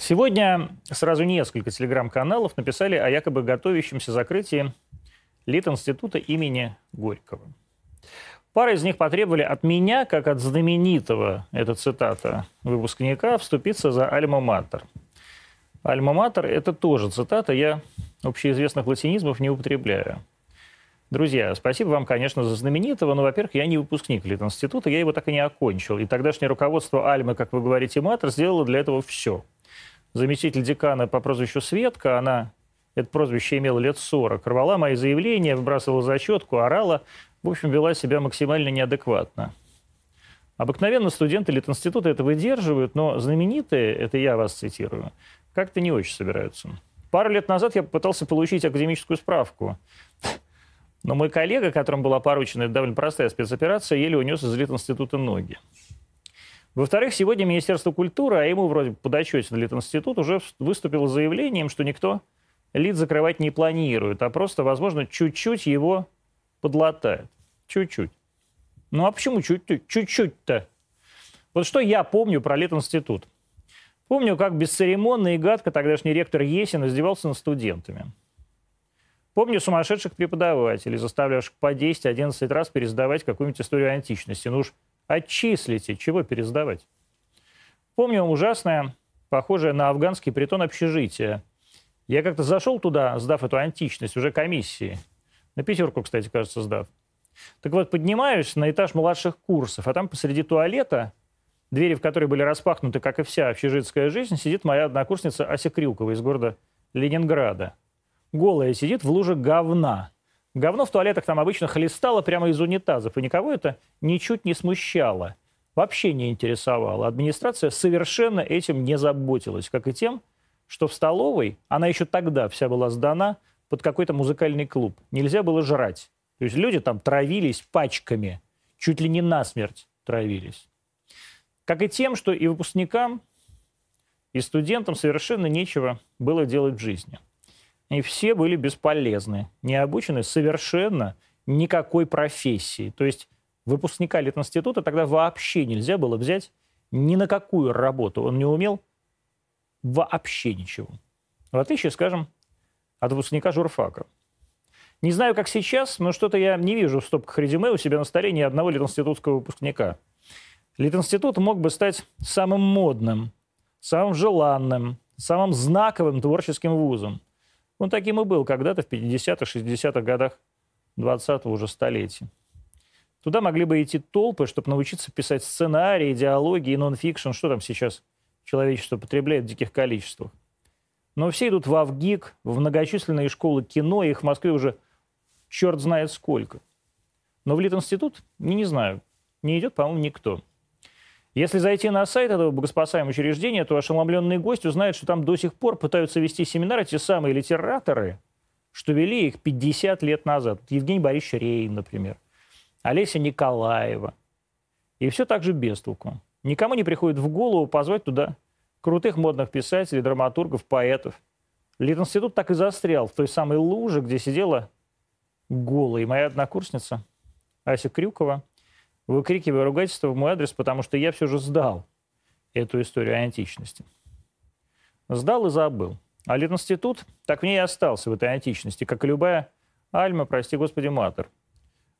Сегодня сразу несколько телеграм-каналов написали о якобы готовящемся закрытии Лит-института имени Горького. Пара из них потребовали от меня, как от знаменитого, это цитата, выпускника, вступиться за «Альма-Матер». «Альма-Матер» — это тоже цитата, я общеизвестных латинизмов не употребляю. Друзья, спасибо вам, конечно, за знаменитого, но, во-первых, я не выпускник Лит-института, я его так и не окончил. И тогдашнее руководство Альмы, как вы говорите, Матер, сделало для этого все – заместитель декана по прозвищу Светка, она это прозвище имела лет 40, рвала мои заявления, выбрасывала зачетку, орала, в общем, вела себя максимально неадекватно. Обыкновенно студенты Литинститута это выдерживают, но знаменитые, это я вас цитирую, как-то не очень собираются. Пару лет назад я попытался получить академическую справку. Но мой коллега, которому была поручена довольно простая спецоперация, еле унес из Литинститута ноги. Во-вторых, сегодня Министерство культуры, а ему вроде подотчетен Литинститут, уже выступило заявлением, что никто Лит закрывать не планирует, а просто, возможно, чуть-чуть его подлатает. Чуть-чуть. Ну а почему чуть-чуть? Чуть-чуть-то. Вот что я помню про Литинститут. Помню, как бесцеремонно и гадко тогдашний ректор Есин издевался над студентами. Помню сумасшедших преподавателей, заставлявших по 10-11 раз пересдавать какую-нибудь историю античности. Ну уж Отчислите, чего пересдавать? Помню ужасное, похожее на афганский притон общежития. Я как-то зашел туда, сдав эту античность, уже комиссии. На пятерку, кстати, кажется, сдав. Так вот, поднимаюсь на этаж младших курсов, а там посреди туалета, двери в которой были распахнуты, как и вся общежитская жизнь, сидит моя однокурсница Ася Крюкова из города Ленинграда. Голая сидит в луже говна. Говно в туалетах там обычно хлестало прямо из унитазов, и никого это ничуть не смущало, вообще не интересовало. Администрация совершенно этим не заботилась, как и тем, что в столовой она еще тогда вся была сдана под какой-то музыкальный клуб. Нельзя было жрать. То есть люди там травились пачками, чуть ли не насмерть травились. Как и тем, что и выпускникам, и студентам совершенно нечего было делать в жизни и все были бесполезны, не обучены совершенно никакой профессии. То есть выпускника Литинститута тогда вообще нельзя было взять ни на какую работу. Он не умел вообще ничего. В отличие, скажем, от выпускника журфака. Не знаю, как сейчас, но что-то я не вижу в стопках резюме у себя на столе ни одного литинститутского выпускника. Литинститут мог бы стать самым модным, самым желанным, самым знаковым творческим вузом. Он таким и был когда-то в 50-х, 60-х годах 20-го уже столетия. Туда могли бы идти толпы, чтобы научиться писать сценарии, диалоги и нон-фикшн, что там сейчас человечество потребляет в диких количествах. Но все идут в Авгик, в многочисленные школы кино, их в Москве уже черт знает сколько. Но в Литинститут, не, не знаю, не идет, по-моему, никто. Если зайти на сайт этого богоспасаемого учреждения, то ошеломленный гость узнает, что там до сих пор пытаются вести семинары те самые литераторы, что вели их 50 лет назад. Евгений Борисович Рейн, например, Олеся Николаева. И все так же без толку. Никому не приходит в голову позвать туда крутых модных писателей, драматургов, поэтов. Литинститут так и застрял в той самой луже, где сидела голая моя однокурсница Ася Крюкова – выкрикивая ругательство в мой адрес, потому что я все же сдал эту историю античности. Сдал и забыл. А Литинститут так в ней и остался, в этой античности, как и любая альма, прости господи, матер.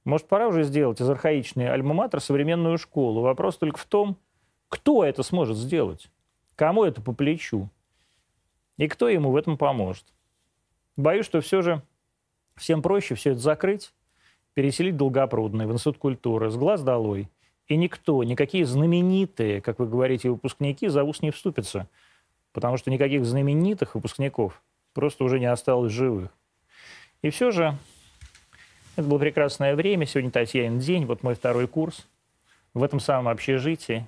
Может, пора уже сделать из архаичной альма-матер современную школу. Вопрос только в том, кто это сможет сделать, кому это по плечу, и кто ему в этом поможет. Боюсь, что все же всем проще все это закрыть, переселить Долгопрудный в Институт культуры с глаз долой. И никто, никакие знаменитые, как вы говорите, выпускники за ус не вступятся, потому что никаких знаменитых выпускников просто уже не осталось живых. И все же это было прекрасное время. Сегодня Татьянин день, вот мой второй курс в этом самом общежитии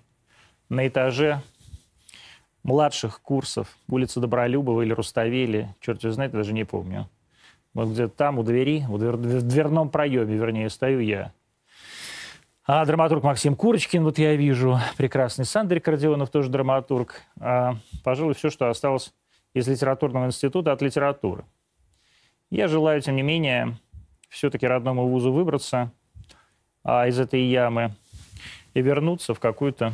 на этаже младших курсов улицы Добролюбова или Руставели, черт его знает, даже не помню. Вот где-то там, у двери, в, двер, в дверном проеме, вернее, стою я. А драматург Максим Курочкин, вот я вижу, прекрасный Сандрик Родионов, тоже драматург. А, пожалуй, все, что осталось из литературного института от литературы. Я желаю, тем не менее, все-таки родному вузу выбраться а, из этой ямы и вернуться в какую-то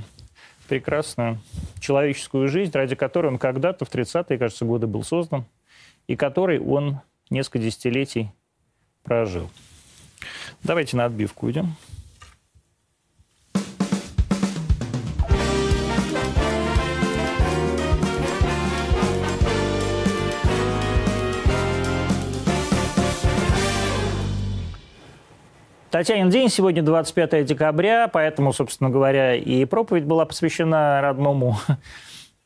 прекрасную человеческую жизнь, ради которой он когда-то в 30-е, кажется, годы был создан, и который он несколько десятилетий прожил. Давайте на отбивку идем. Татьянин день, сегодня 25 декабря, поэтому, собственно говоря, и проповедь была посвящена родному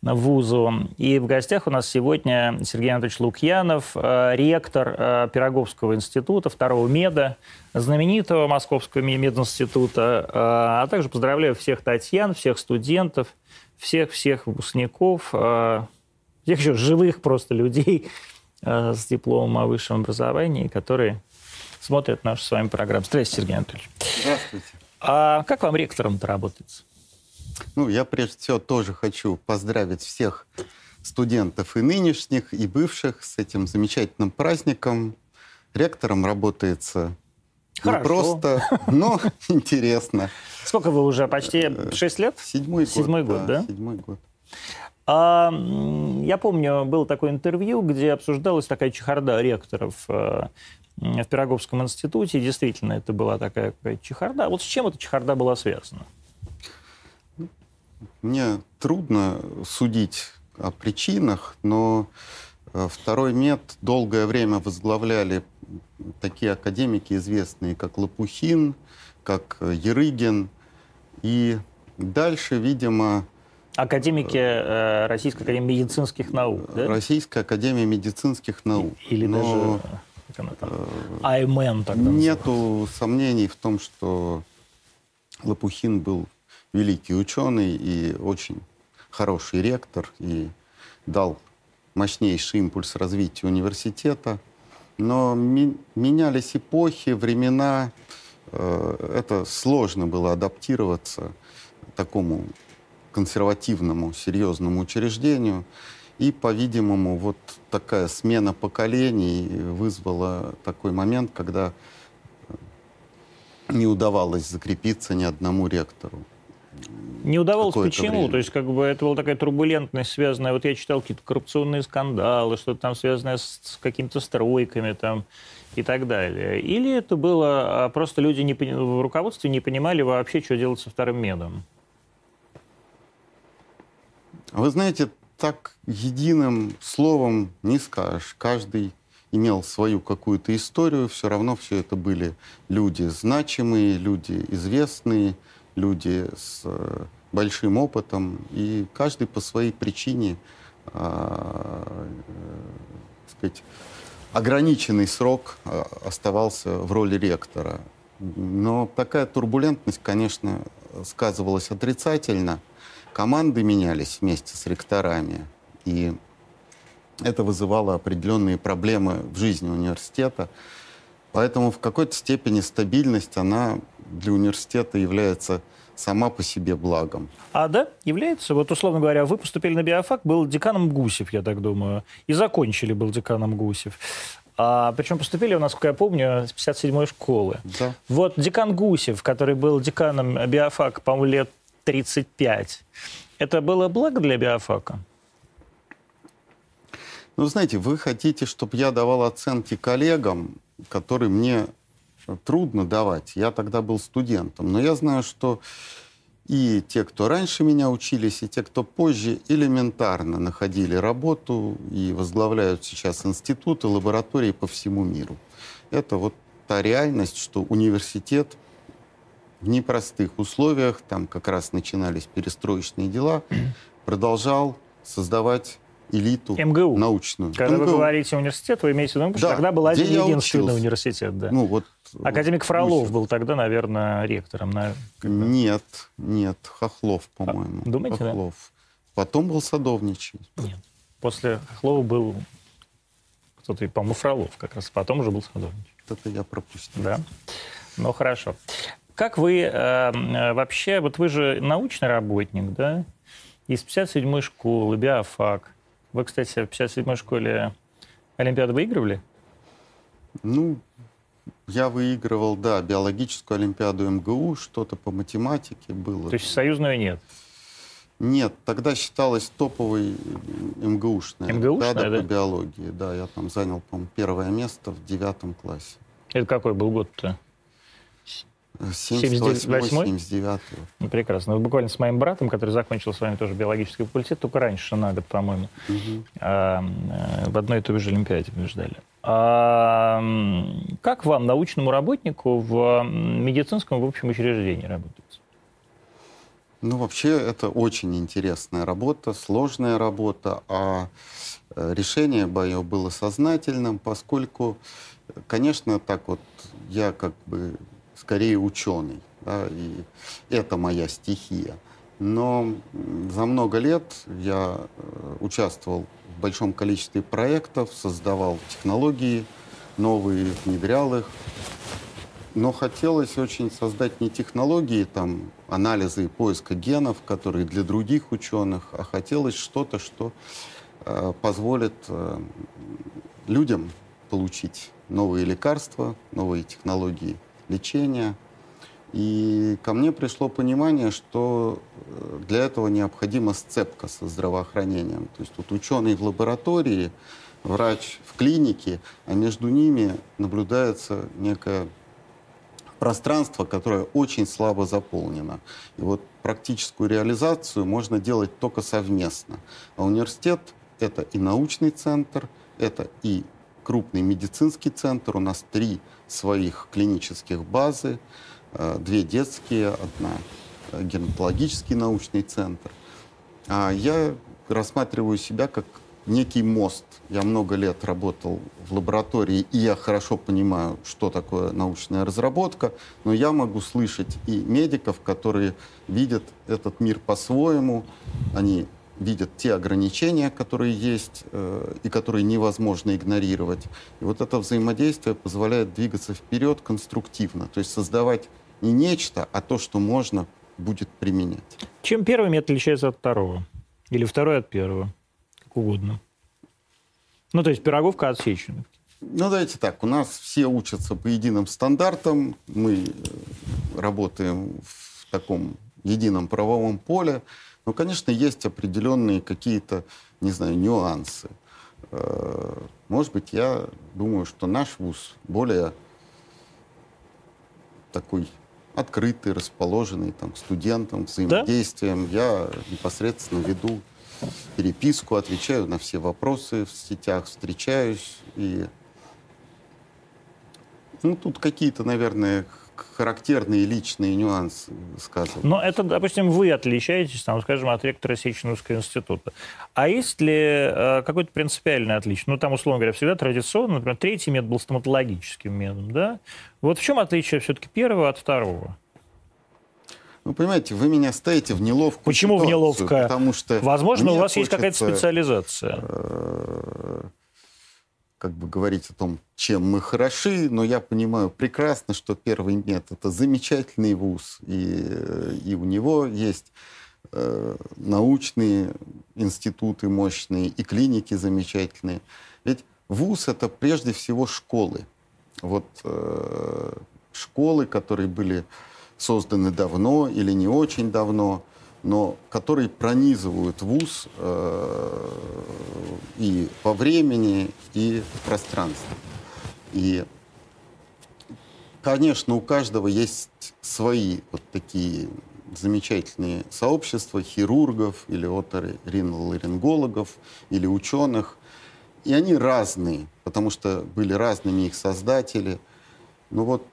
вузу. И в гостях у нас сегодня Сергей Анатольевич Лукьянов, э, ректор э, Пироговского института, второго меда, знаменитого Московского мединститута. Э, а также поздравляю всех Татьян, всех студентов, всех-всех выпускников, всех еще живых просто людей с дипломом о высшем образовании, которые смотрят нашу с вами программу. Здравствуйте, Сергей Анатольевич. Здравствуйте. А как вам ректором-то работается? Ну, я прежде всего тоже хочу поздравить всех студентов и нынешних, и бывших с этим замечательным праздником. Ректором работается Хорошо. не просто, но интересно. Сколько вы уже? Почти 6 лет? Седьмой год. Седьмой год, да? Седьмой год. А, я помню, было такое интервью, где обсуждалась такая чехарда ректоров э, в Пироговском институте. Действительно, это была такая чехарда. Вот с чем эта чехарда была связана? Мне трудно судить о причинах, но э, второй мед долгое время возглавляли такие академики известные, как Лопухин, как Ерыгин. И дальше, видимо... Академики э, Российской Академии Медицинских Наук, да? Российская Академия Медицинских Наук. Или но, даже... Там? АМН тогда Нету называется. сомнений в том, что Лопухин был великий ученый и очень хороший ректор, и дал мощнейший импульс развитию университета. Но менялись эпохи, времена. Э, это сложно было адаптироваться такому консервативному, серьезному учреждению. И, по-видимому, вот такая смена поколений вызвала такой момент, когда не удавалось закрепиться ни одному ректору. Не удавалось почему? Время. То есть, как бы это была такая турбулентность, связанная. Вот я читал какие-то коррупционные скандалы, что-то там связанное с, с какими-то стройками там и так далее. Или это было а, просто люди не, в руководстве не понимали вообще, что делать со вторым медом? Вы знаете, так единым словом не скажешь. Каждый имел свою какую-то историю, все равно все это были люди значимые, люди известные, люди с э, большим опытом, и каждый по своей причине, э, сказать, ограниченный срок э, оставался в роли ректора. Но такая турбулентность, конечно, сказывалась отрицательно. Команды менялись вместе с ректорами, и это вызывало определенные проблемы в жизни университета. Поэтому в какой-то степени стабильность, она для университета является сама по себе благом. А, да, является? Вот, условно говоря, вы поступили на биофак, был деканом Гусев, я так думаю, и закончили был деканом Гусев. А, причем поступили у нас, как я помню, с 57-й школы. Да. Вот декан Гусев, который был деканом биофака, по-моему, лет 35, это было благо для биофака? Ну, знаете, вы хотите, чтобы я давал оценки коллегам, которые мне трудно давать. Я тогда был студентом. Но я знаю, что и те, кто раньше меня учились, и те, кто позже, элементарно находили работу и возглавляют сейчас институты, лаборатории по всему миру. Это вот та реальность, что университет в непростых условиях, там как раз начинались перестроечные дела, продолжал создавать элиту МГУ. научную. Когда МГУ. вы говорите университет, вы имеете в виду, что да, тогда был один единственный университет. Да. Ну, вот, Академик Фролов учился. был тогда, наверное, ректором. На... Нет, нет, Хохлов, по-моему. А, думаете, Хохлов. Да? Потом был Садовничий. Нет. После Хохлова был кто-то, по-моему, Фролов как раз. Потом уже был Садовничий. Это я пропустил. Да. Ну, хорошо. Как вы э, э вообще, вот вы же научный работник, да? Из 57-й школы, биофак. Вы, кстати, в 57-й школе Олимпиаду выигрывали? Ну, я выигрывал, да, биологическую Олимпиаду МГУ, что-то по математике было. То есть союзную нет? Нет, тогда считалось топовой МГУшная. МГУшная, да? да? по биологии. Да, я там занял, по-моему, первое место в девятом классе. Это какой был год-то? 78-79. Ну, прекрасно. Вот буквально с моим братом, который закончил с вами тоже биологический факультет, только раньше, на год, по-моему, Мгм. а, э, в одной и той же Олимпиаде побеждали. А, как вам, научному работнику, в медицинском в общем учреждении работается? Ну, вообще, это очень интересная работа, сложная работа, а э, решение мое было сознательным, поскольку, конечно, так вот, я как бы скорее ученый, да, и это моя стихия. Но за много лет я э, участвовал в большом количестве проектов, создавал технологии новые, внедрял их. Но хотелось очень создать не технологии, там, анализа и поиска генов, которые для других ученых, а хотелось что-то, что э, позволит э, людям получить новые лекарства, новые технологии лечения. И ко мне пришло понимание, что э, для этого необходима сцепка со здравоохранением. То есть вот ученый в лаборатории, врач в клинике, а между ними наблюдается некая пространство, которое очень слабо заполнено. И вот практическую реализацию можно делать только совместно. А университет — это и научный центр, это и крупный медицинский центр. У нас три своих клинических базы, э, две детские, одна э, герматологический научный центр. А я рассматриваю себя как некий мост. Я много лет работал в лаборатории, и я хорошо понимаю, что такое научная разработка, но я могу слышать и медиков, которые видят этот мир по-своему, они видят те ограничения, которые есть э, и которые невозможно игнорировать. И вот это взаимодействие позволяет двигаться вперед конструктивно, то есть создавать не нечто, а то, что можно будет применять. Чем первый метод отличается от второго? Или второй от первого? Как угодно. Ну, то есть пироговка от сеченых. Ну, давайте так. У нас все учатся по единым стандартам. Мы э, работаем в таком едином правовом поле. Но, конечно, есть определенные какие-то, не знаю, нюансы. Э, Может быть, я думаю, что наш вуз более такой открытый, расположенный там, к студентам, взаимодействием. Я непосредственно веду переписку, отвечаю на все вопросы в сетях, встречаюсь. И ну, тут какие-то, наверное, характерные личные нюансы сказывают. Но это, допустим, вы отличаетесь, там, скажем, от ректора Сеченовского института. А есть ли э, какое-то принципиальное отличие? Ну, там, условно говоря, всегда традиционно, например, третий метод был стоматологическим методом, да? Вот в чем отличие все-таки первого от второго? Вы понимаете, вы меня ставите в неловкую Почему в ситуацию, неловко? Потому что Возможно, у вас есть какая-то хочется, специализация. Как бы говорить о том, чем мы хороши, но я понимаю прекрасно, что первый нет. Это замечательный вуз, и, и у него есть э, научные институты мощные, и клиники замечательные. Ведь вуз — это прежде всего школы. Вот э, школы, которые были созданы давно или не очень давно, но которые пронизывают вуз э, и по времени, и в пространстве. И, конечно, у каждого есть свои вот такие замечательные сообщества хирургов или оториноларингологов или ученых. И они разные, потому что были разными их создатели. Но вот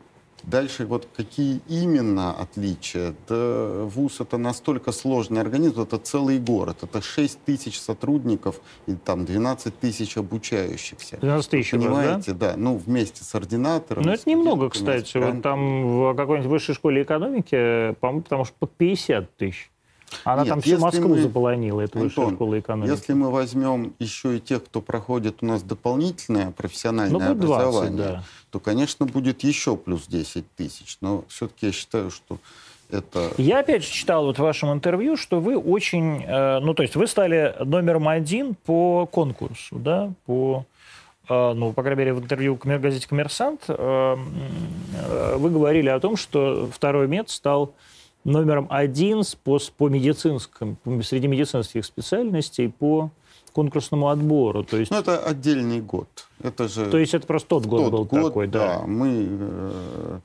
Дальше вот какие именно отличия? Да ВУЗ это настолько сложный организм, это целый город, это 6 тысяч сотрудников и там 12 тысяч обучающихся. 12 тысяч вас, да? Понимаете, да? Ну, вместе с ординатором. Ну, это немного, кстати. Вот там в какой-нибудь высшей школе экономики, по-моему, потому что под 50 тысяч. Она Нет, там всю Москву мы- заполонила, высшая Антон, школа экономики. Если мы возьмем еще и тех, кто проходит у нас дополнительное ну, профессиональное будет 20, образование, да. то, конечно, будет еще плюс 10 тысяч. Но все-таки я считаю, что это... Я опять же читал вот в вашем интервью, что вы очень, э, ну то есть вы стали номером один по конкурсу, да, по, э, ну по крайней мере в интервью коммер- газете «Коммерсант» э, вы говорили о том, что второй мед стал номером один по, по медицинским, среди медицинских специальностей по конкурсному отбору. То есть... Ну, это отдельный год. Это же... То есть это просто тот год тот был год, такой, да? Да, мы, э,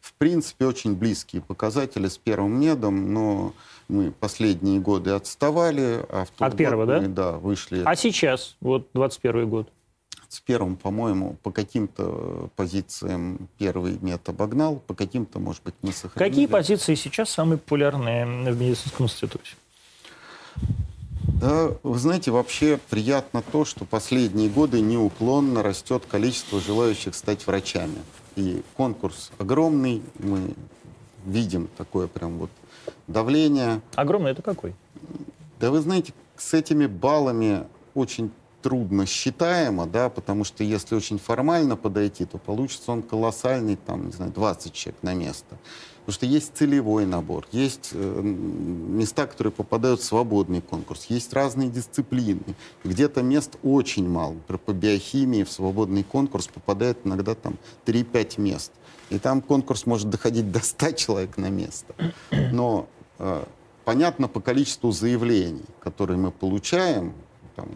в принципе, очень близкие показатели с первым медом, но мы последние годы отставали. А в От первого, да? Мы, да, вышли. А сейчас, вот 21 год? С первым, по-моему, по каким-то позициям первый мед обогнал, по каким-то, может быть, мы сохранили. Какие позиции сейчас самые популярные в медицинском институте? Да, вы знаете, вообще приятно то, что последние годы неуклонно растет количество желающих стать врачами. И конкурс огромный, мы видим такое прям вот давление. Огромный это какой? Да вы знаете, с этими баллами очень трудно считаемо, да, потому что если очень формально подойти, то получится он колоссальный, там, не знаю, 20 человек на место. Потому что есть целевой набор, есть э, места, которые попадают в свободный конкурс, есть разные дисциплины. Где-то мест очень мало. Например, по биохимии в свободный конкурс попадает иногда там 3-5 мест. И там конкурс может доходить до 100 человек на место. Но э, понятно по количеству заявлений, которые мы получаем, там,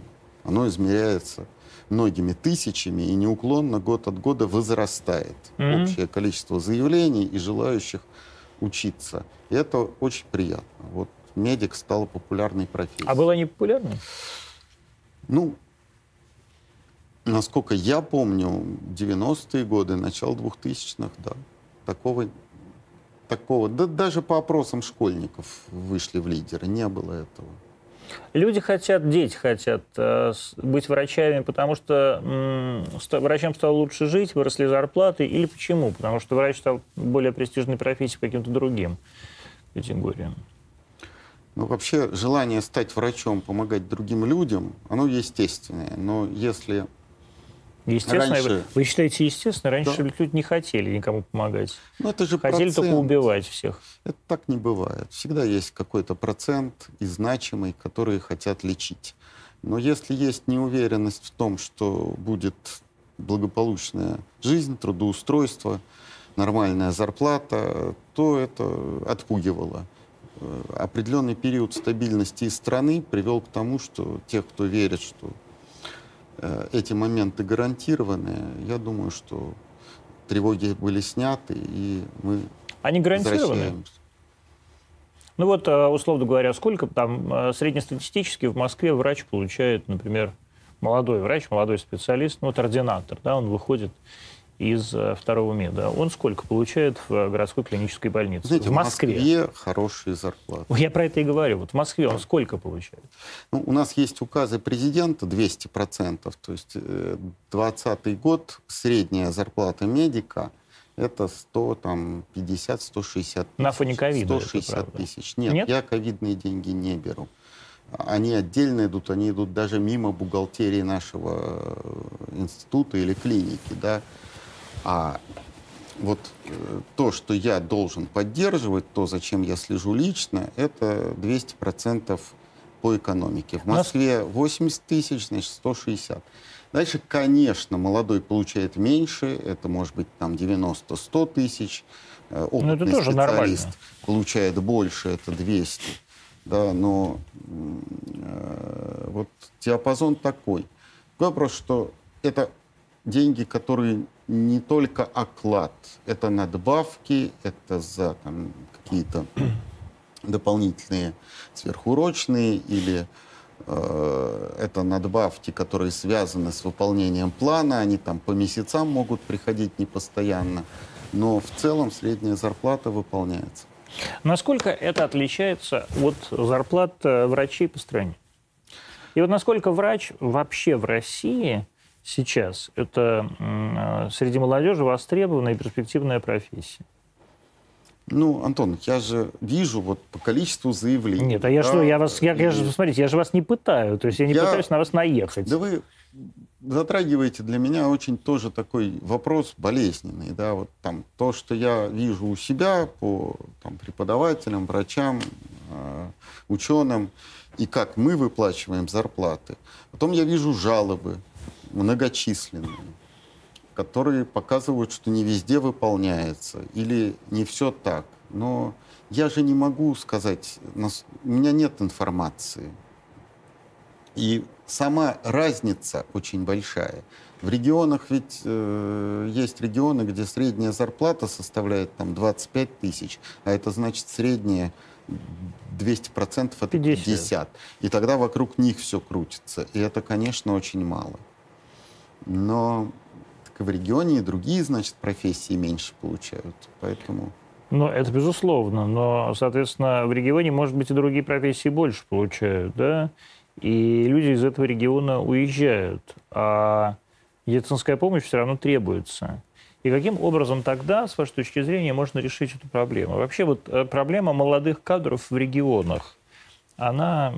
оно измеряется многими тысячами и неуклонно год от года возрастает mm-hmm. общее количество заявлений и желающих учиться. И это очень приятно. Вот медик стал популярной профессией. А была не популярной? Ну, насколько я помню, 90-е годы, начало 2000-х, да, такого, такого, да даже по опросам школьников вышли в лидеры, не было этого. Люди хотят, дети хотят э, быть врачами, потому что э, врачам стало лучше жить, выросли зарплаты, или почему? Потому что врач стал более престижной профессией каким-то другим категориям. Ну, вообще, желание стать врачом, помогать другим людям, оно естественное. Но если Естественно, раньше... вы считаете естественно? Раньше да. люди не хотели никому помогать. Ну, это же Хотели процент. только убивать всех. Это так не бывает. Всегда есть какой-то процент и значимый, которые хотят лечить. Но если есть неуверенность в том, что будет благополучная жизнь, трудоустройство, нормальная зарплата, то это отпугивало. Э, определенный период стабильности страны привел к тому, что тех, кто верит, что эти моменты гарантированы, я думаю, что тревоги были сняты, и мы Они гарантированы? Ну вот, э, условно говоря, сколько там э, среднестатистически в Москве врач получает, например, молодой врач, молодой специалист, ну вот ординатор, да, он выходит из э, второго меда. Он сколько получает в городской клинической больнице? Знаете, в Москве. В Москве хорошие зарплаты. Я про это и говорю. Вот в Москве он сколько получает? Ну, у нас есть указы президента 200%. То есть 2020 э, год средняя зарплата медика это 100, там, 50, 160 тысяч. На фоне ковида 160 тысяч. Нет, Нет, я ковидные деньги не беру. Они отдельно идут, они идут даже мимо бухгалтерии нашего э, института или клиники, да. А вот э, то, что я должен поддерживать, то, зачем я слежу лично, это 200% по экономике. В Москве 80 тысяч, значит, 160. Дальше, конечно, молодой получает меньше, это может быть там 90-100 тысяч. Э, опытный но это тоже специалист нормально. получает больше, это 200. Да, но э, вот диапазон такой. Такой вопрос, что это деньги, которые не только оклад, это надбавки, это за там, какие-то дополнительные сверхурочные или э, это надбавки, которые связаны с выполнением плана, они там по месяцам могут приходить непостоянно, но в целом средняя зарплата выполняется. Насколько это отличается от зарплат э, врачей по стране? И вот насколько врач вообще в России сейчас это э, среди молодежи востребованная и перспективная профессия? Ну, Антон, я же вижу вот по количеству заявлений. Нет, а я да, что, я вас, я, я же, смотрите, я же вас не пытаю, то есть я не я, пытаюсь на вас наехать. Да вы затрагиваете для меня очень тоже такой вопрос болезненный, да, вот там то, что я вижу у себя по там, преподавателям, врачам, э, ученым, и как мы выплачиваем зарплаты. Потом я вижу жалобы многочисленные, которые показывают, что не везде выполняется или не все так. Но я же не могу сказать, у меня нет информации. И сама разница очень большая. В регионах ведь э, есть регионы, где средняя зарплата составляет там 25 тысяч, а это значит средняя 200% это 50. 50. И тогда вокруг них все крутится. И это, конечно, очень мало. Но в регионе и другие, значит, профессии меньше получают. Поэтому... Ну, это безусловно. Но, соответственно, в регионе, может быть, и другие профессии больше получают, да? И люди из этого региона уезжают. А медицинская помощь все равно требуется. И каким образом тогда, с вашей точки зрения, можно решить эту проблему? Вообще вот э, проблема молодых кадров в регионах, она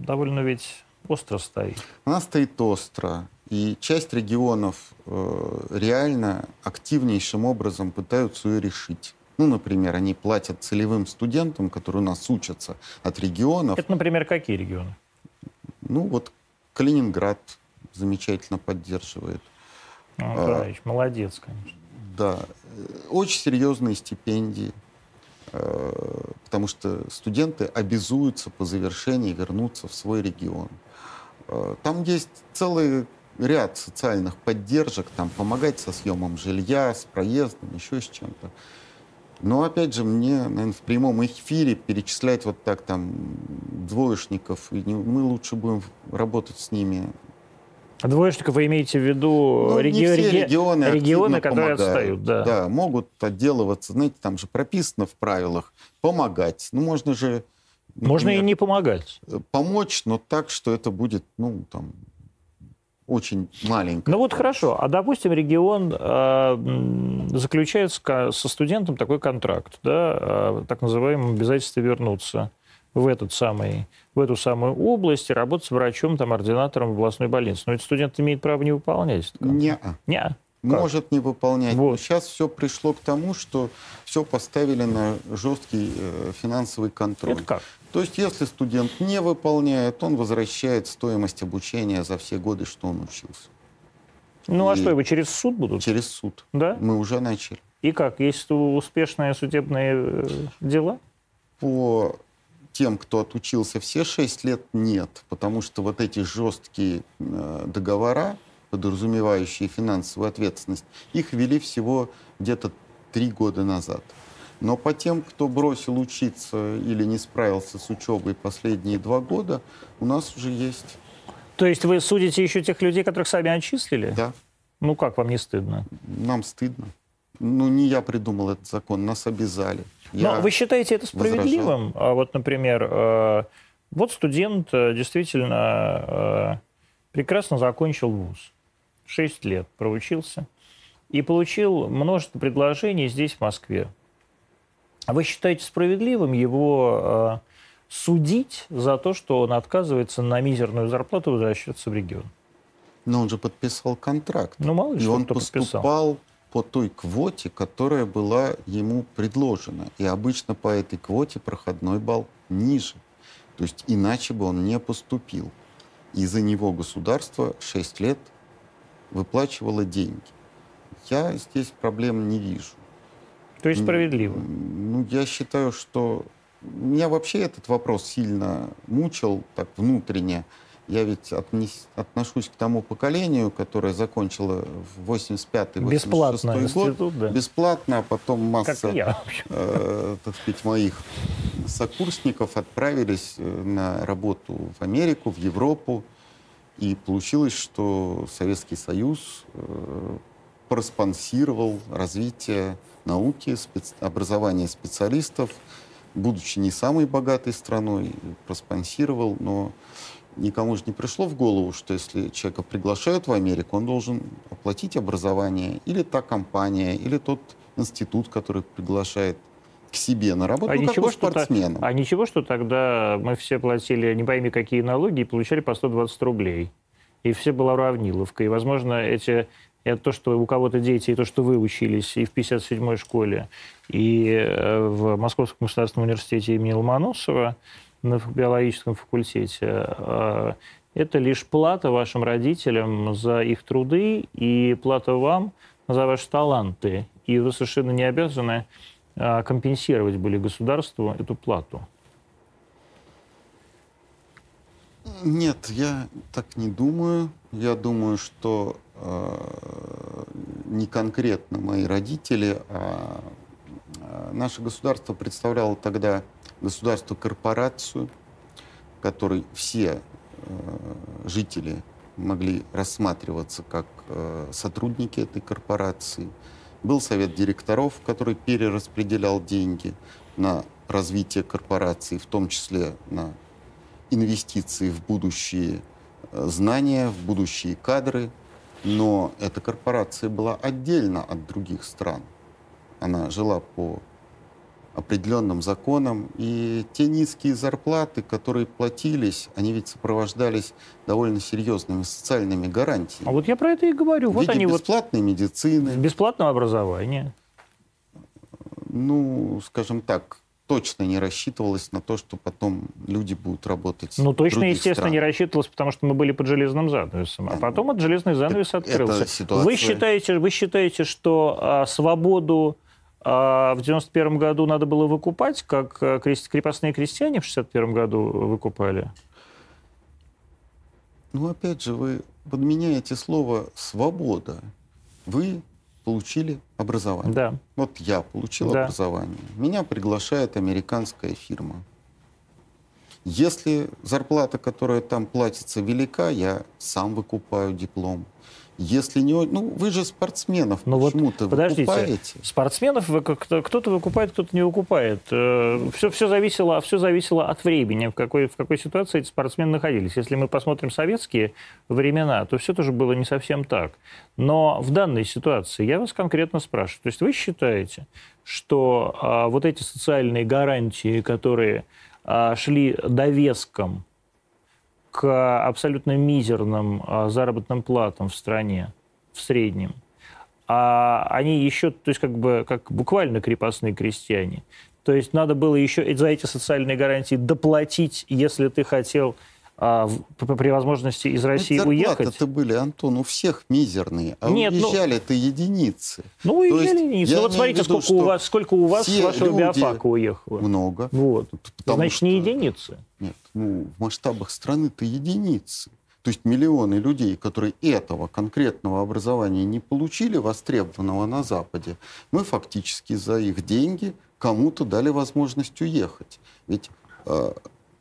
довольно ведь остро стоит. Она стоит остро. И часть регионов э, реально активнейшим образом пытаются ее решить. Ну, например, они платят целевым студентам, которые у нас учатся от регионов. Это, например, какие регионы? Ну, вот Калининград замечательно поддерживает. Ну, а, молодец, конечно. Да. Очень серьезные стипендии, э, потому что студенты обязуются по завершении вернуться в свой регион. Э, там есть целый ряд социальных поддержек, там помогать со съемом жилья, с проездом, еще с чем-то. Но, опять же, мне, наверное, в прямом эфире перечислять вот так там двоечников, мы лучше будем работать с ними Двоечников вы имеете в виду ну, реги... не все регионы, регионы которые помогают. отстают? Да. да, могут отделываться, знаете, там же прописано в правилах, помогать. Ну, можно же... Например, можно и не помогать. Помочь, но так, что это будет, ну, там, очень маленько. Ну вот хорошо, а допустим регион э, заключает со студентом такой контракт, да, э, так называемое обязательство вернуться в, этот самый, в эту самую область и работать врачом, там, ординатором в областной больнице. Но этот студент имеет право не выполнять. Не. Не. Может не выполнять. Вот. Но сейчас все пришло к тому, что все поставили на жесткий э, финансовый контроль. Это как? То есть, если студент не выполняет, он возвращает стоимость обучения за все годы, что он учился. Ну а и а что, его через суд будут? Через суд. Да? Мы уже начали. И как? Есть успешные судебные э, дела? По тем, кто отучился все шесть лет, нет. Потому что вот эти жесткие э, договора, подразумевающие финансовую ответственность, их ввели всего где-то три года назад. Но по тем, кто бросил учиться или не справился с учебой последние два года, у нас уже есть. То есть вы судите еще тех людей, которых сами отчислили? Да. Ну как, вам не стыдно? Нам стыдно. Ну, не я придумал этот закон, нас обязали. Я Но вы считаете это справедливым? Возражал. А вот, например, э, вот студент э, действительно э, прекрасно закончил вуз. Шесть лет проучился. И получил множество предложений здесь, в Москве. Вы считаете справедливым его судить за то, что он отказывается на мизерную зарплату возвращаться в регион? Но он же подписал контракт. Ну, мало ли, и что он поступал подписал по той квоте, которая была ему предложена. И обычно по этой квоте проходной балл ниже. То есть иначе бы он не поступил. И за него государство 6 лет выплачивало деньги. Я здесь проблем не вижу. То есть справедливо? Ну, я считаю, что... Меня вообще этот вопрос сильно мучил так внутренне. Я ведь отнес, отношусь к тому поколению, которое закончило в 85-86 год. Институт, да. Бесплатно, а потом масса, я, э, так сказать, моих сокурсников отправились э, на работу в Америку, в Европу. И получилось, что Советский Союз э, проспонсировал развитие науки, спец... образования специалистов, будучи не самой богатой страной, проспонсировал, но никому же не пришло в голову, что если человека приглашают в Америку, он должен оплатить образование или та компания, или тот институт, который приглашает к себе на работу, а ну, ничего, что спортсменом. А ничего, что тогда мы все платили не пойми какие налоги и получали по 120 рублей. И все была уравниловка. И, возможно, эти, это то, что у кого-то дети, и то, что вы учились и в 57-й школе, и э, в Московском государственном университете имени Ломоносова, на биологическом факультете, а, это лишь плата вашим родителям за их труды и плата вам за ваши таланты. И вы совершенно не обязаны а, компенсировать были государству эту плату? Нет, я так не думаю. Я думаю, что э, не конкретно мои родители, а э, наше государство представляло тогда государство-корпорацию, которой все э, жители могли рассматриваться как э, сотрудники этой корпорации. Был совет директоров, который перераспределял деньги на развитие корпорации, в том числе на инвестиции в будущие э, знания, в будущие кадры. Но эта корпорация была отдельно от других стран. Она жила по определенным законам. И те низкие зарплаты, которые платились, они ведь сопровождались довольно серьезными социальными гарантиями. А вот я про это и говорю. В вот виде они бесплатной вот медицины. Бесплатного образования. Ну, скажем так, точно не рассчитывалось на то, что потом люди будут работать. Ну, точно, естественно, странах. не рассчитывалось, потому что мы были под железным занавесом. А Да, потом этот железный занавес это открылся. ситуация- Вы считаете, вы считаете, что а, свободу а, в 91 году надо было выкупать, как а, крест- крепостные крестьяне в 61 году выкупали? Ну, опять же, вы подменяете слово «свобода». Вы получили образование. Да. Вот я получил Да. образование. Меня приглашает американская фирма. Если зарплата, которая там платится, велика, я сам выкупаю диплом. Если не... Ну, вы же спортсменов Ну вот, почему-то подождите, выкупаете. спортсменов вы кто-то выкупает, кто-то не выкупает. Все, все, зависело, все зависело от времени, в какой, в какой ситуации эти спортсмены находились. Если мы посмотрим советские времена, то все тоже было не совсем так. Но в данной ситуации я вас конкретно спрашиваю. То есть вы считаете, что а, вот эти социальные гарантии, которые а, шли довеском к абсолютно мизерным а, заработным платам в стране в среднем, а они еще, то есть как бы как буквально крепостные крестьяне. То есть надо было еще за эти социальные гарантии доплатить, если ты хотел а, при возможности из России уехать. Зарплаты-то были, Антон, у всех мизерные, а Нет, ну- уезжали-то единицы. Ну, То уезжали единицы. Ну, вот смотрите, виду, сколько у вас, сколько у вас с вашего биофака уехало. Много. Вот. Значит, не что- единицы. Нет, ну, в масштабах страны-то единицы. То есть миллионы людей, которые этого конкретного образования не получили, востребованного на Западе, мы фактически за их деньги кому-то дали возможность уехать. Ведь э,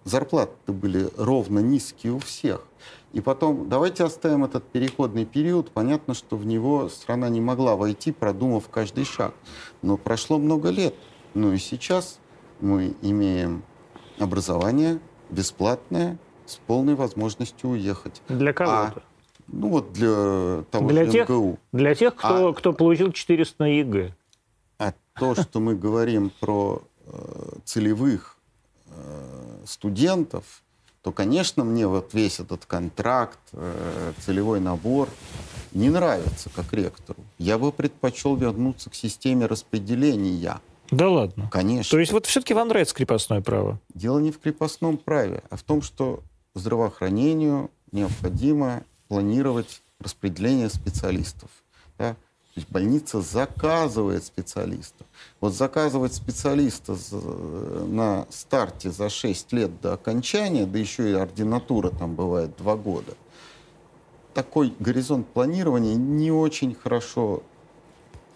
зарплаты были ровно низкие у всех. И потом, давайте оставим этот переходный период. Понятно, что в него страна не могла войти, продумав каждый шаг. Но прошло много лет. Ну и сейчас мы имеем образование бесплатное с полной возможностью уехать. Для кого-то. Ну вот для того Для же тех- МГУ. Для тех, кто, А- кто получил 400 на ЕГЭ. А то, что мы говорим про э, целевых студентов, то, конечно, мне вот весь этот контракт, э, целевой набор не нравится как ректору. Я бы предпочел вернуться к системе распределения. Да ладно. Конечно. То есть вот все-таки вам нравится крепостное право? Дело не в крепостном праве, а в том, что здравоохранению необходимо планировать распределение специалистов. да. То есть больница заказывает специалистов. Вот заказывать специалиста за- на старте за 6 лет до окончания, да еще и ординатура там бывает 2 года, такой горизонт планирования не очень хорошо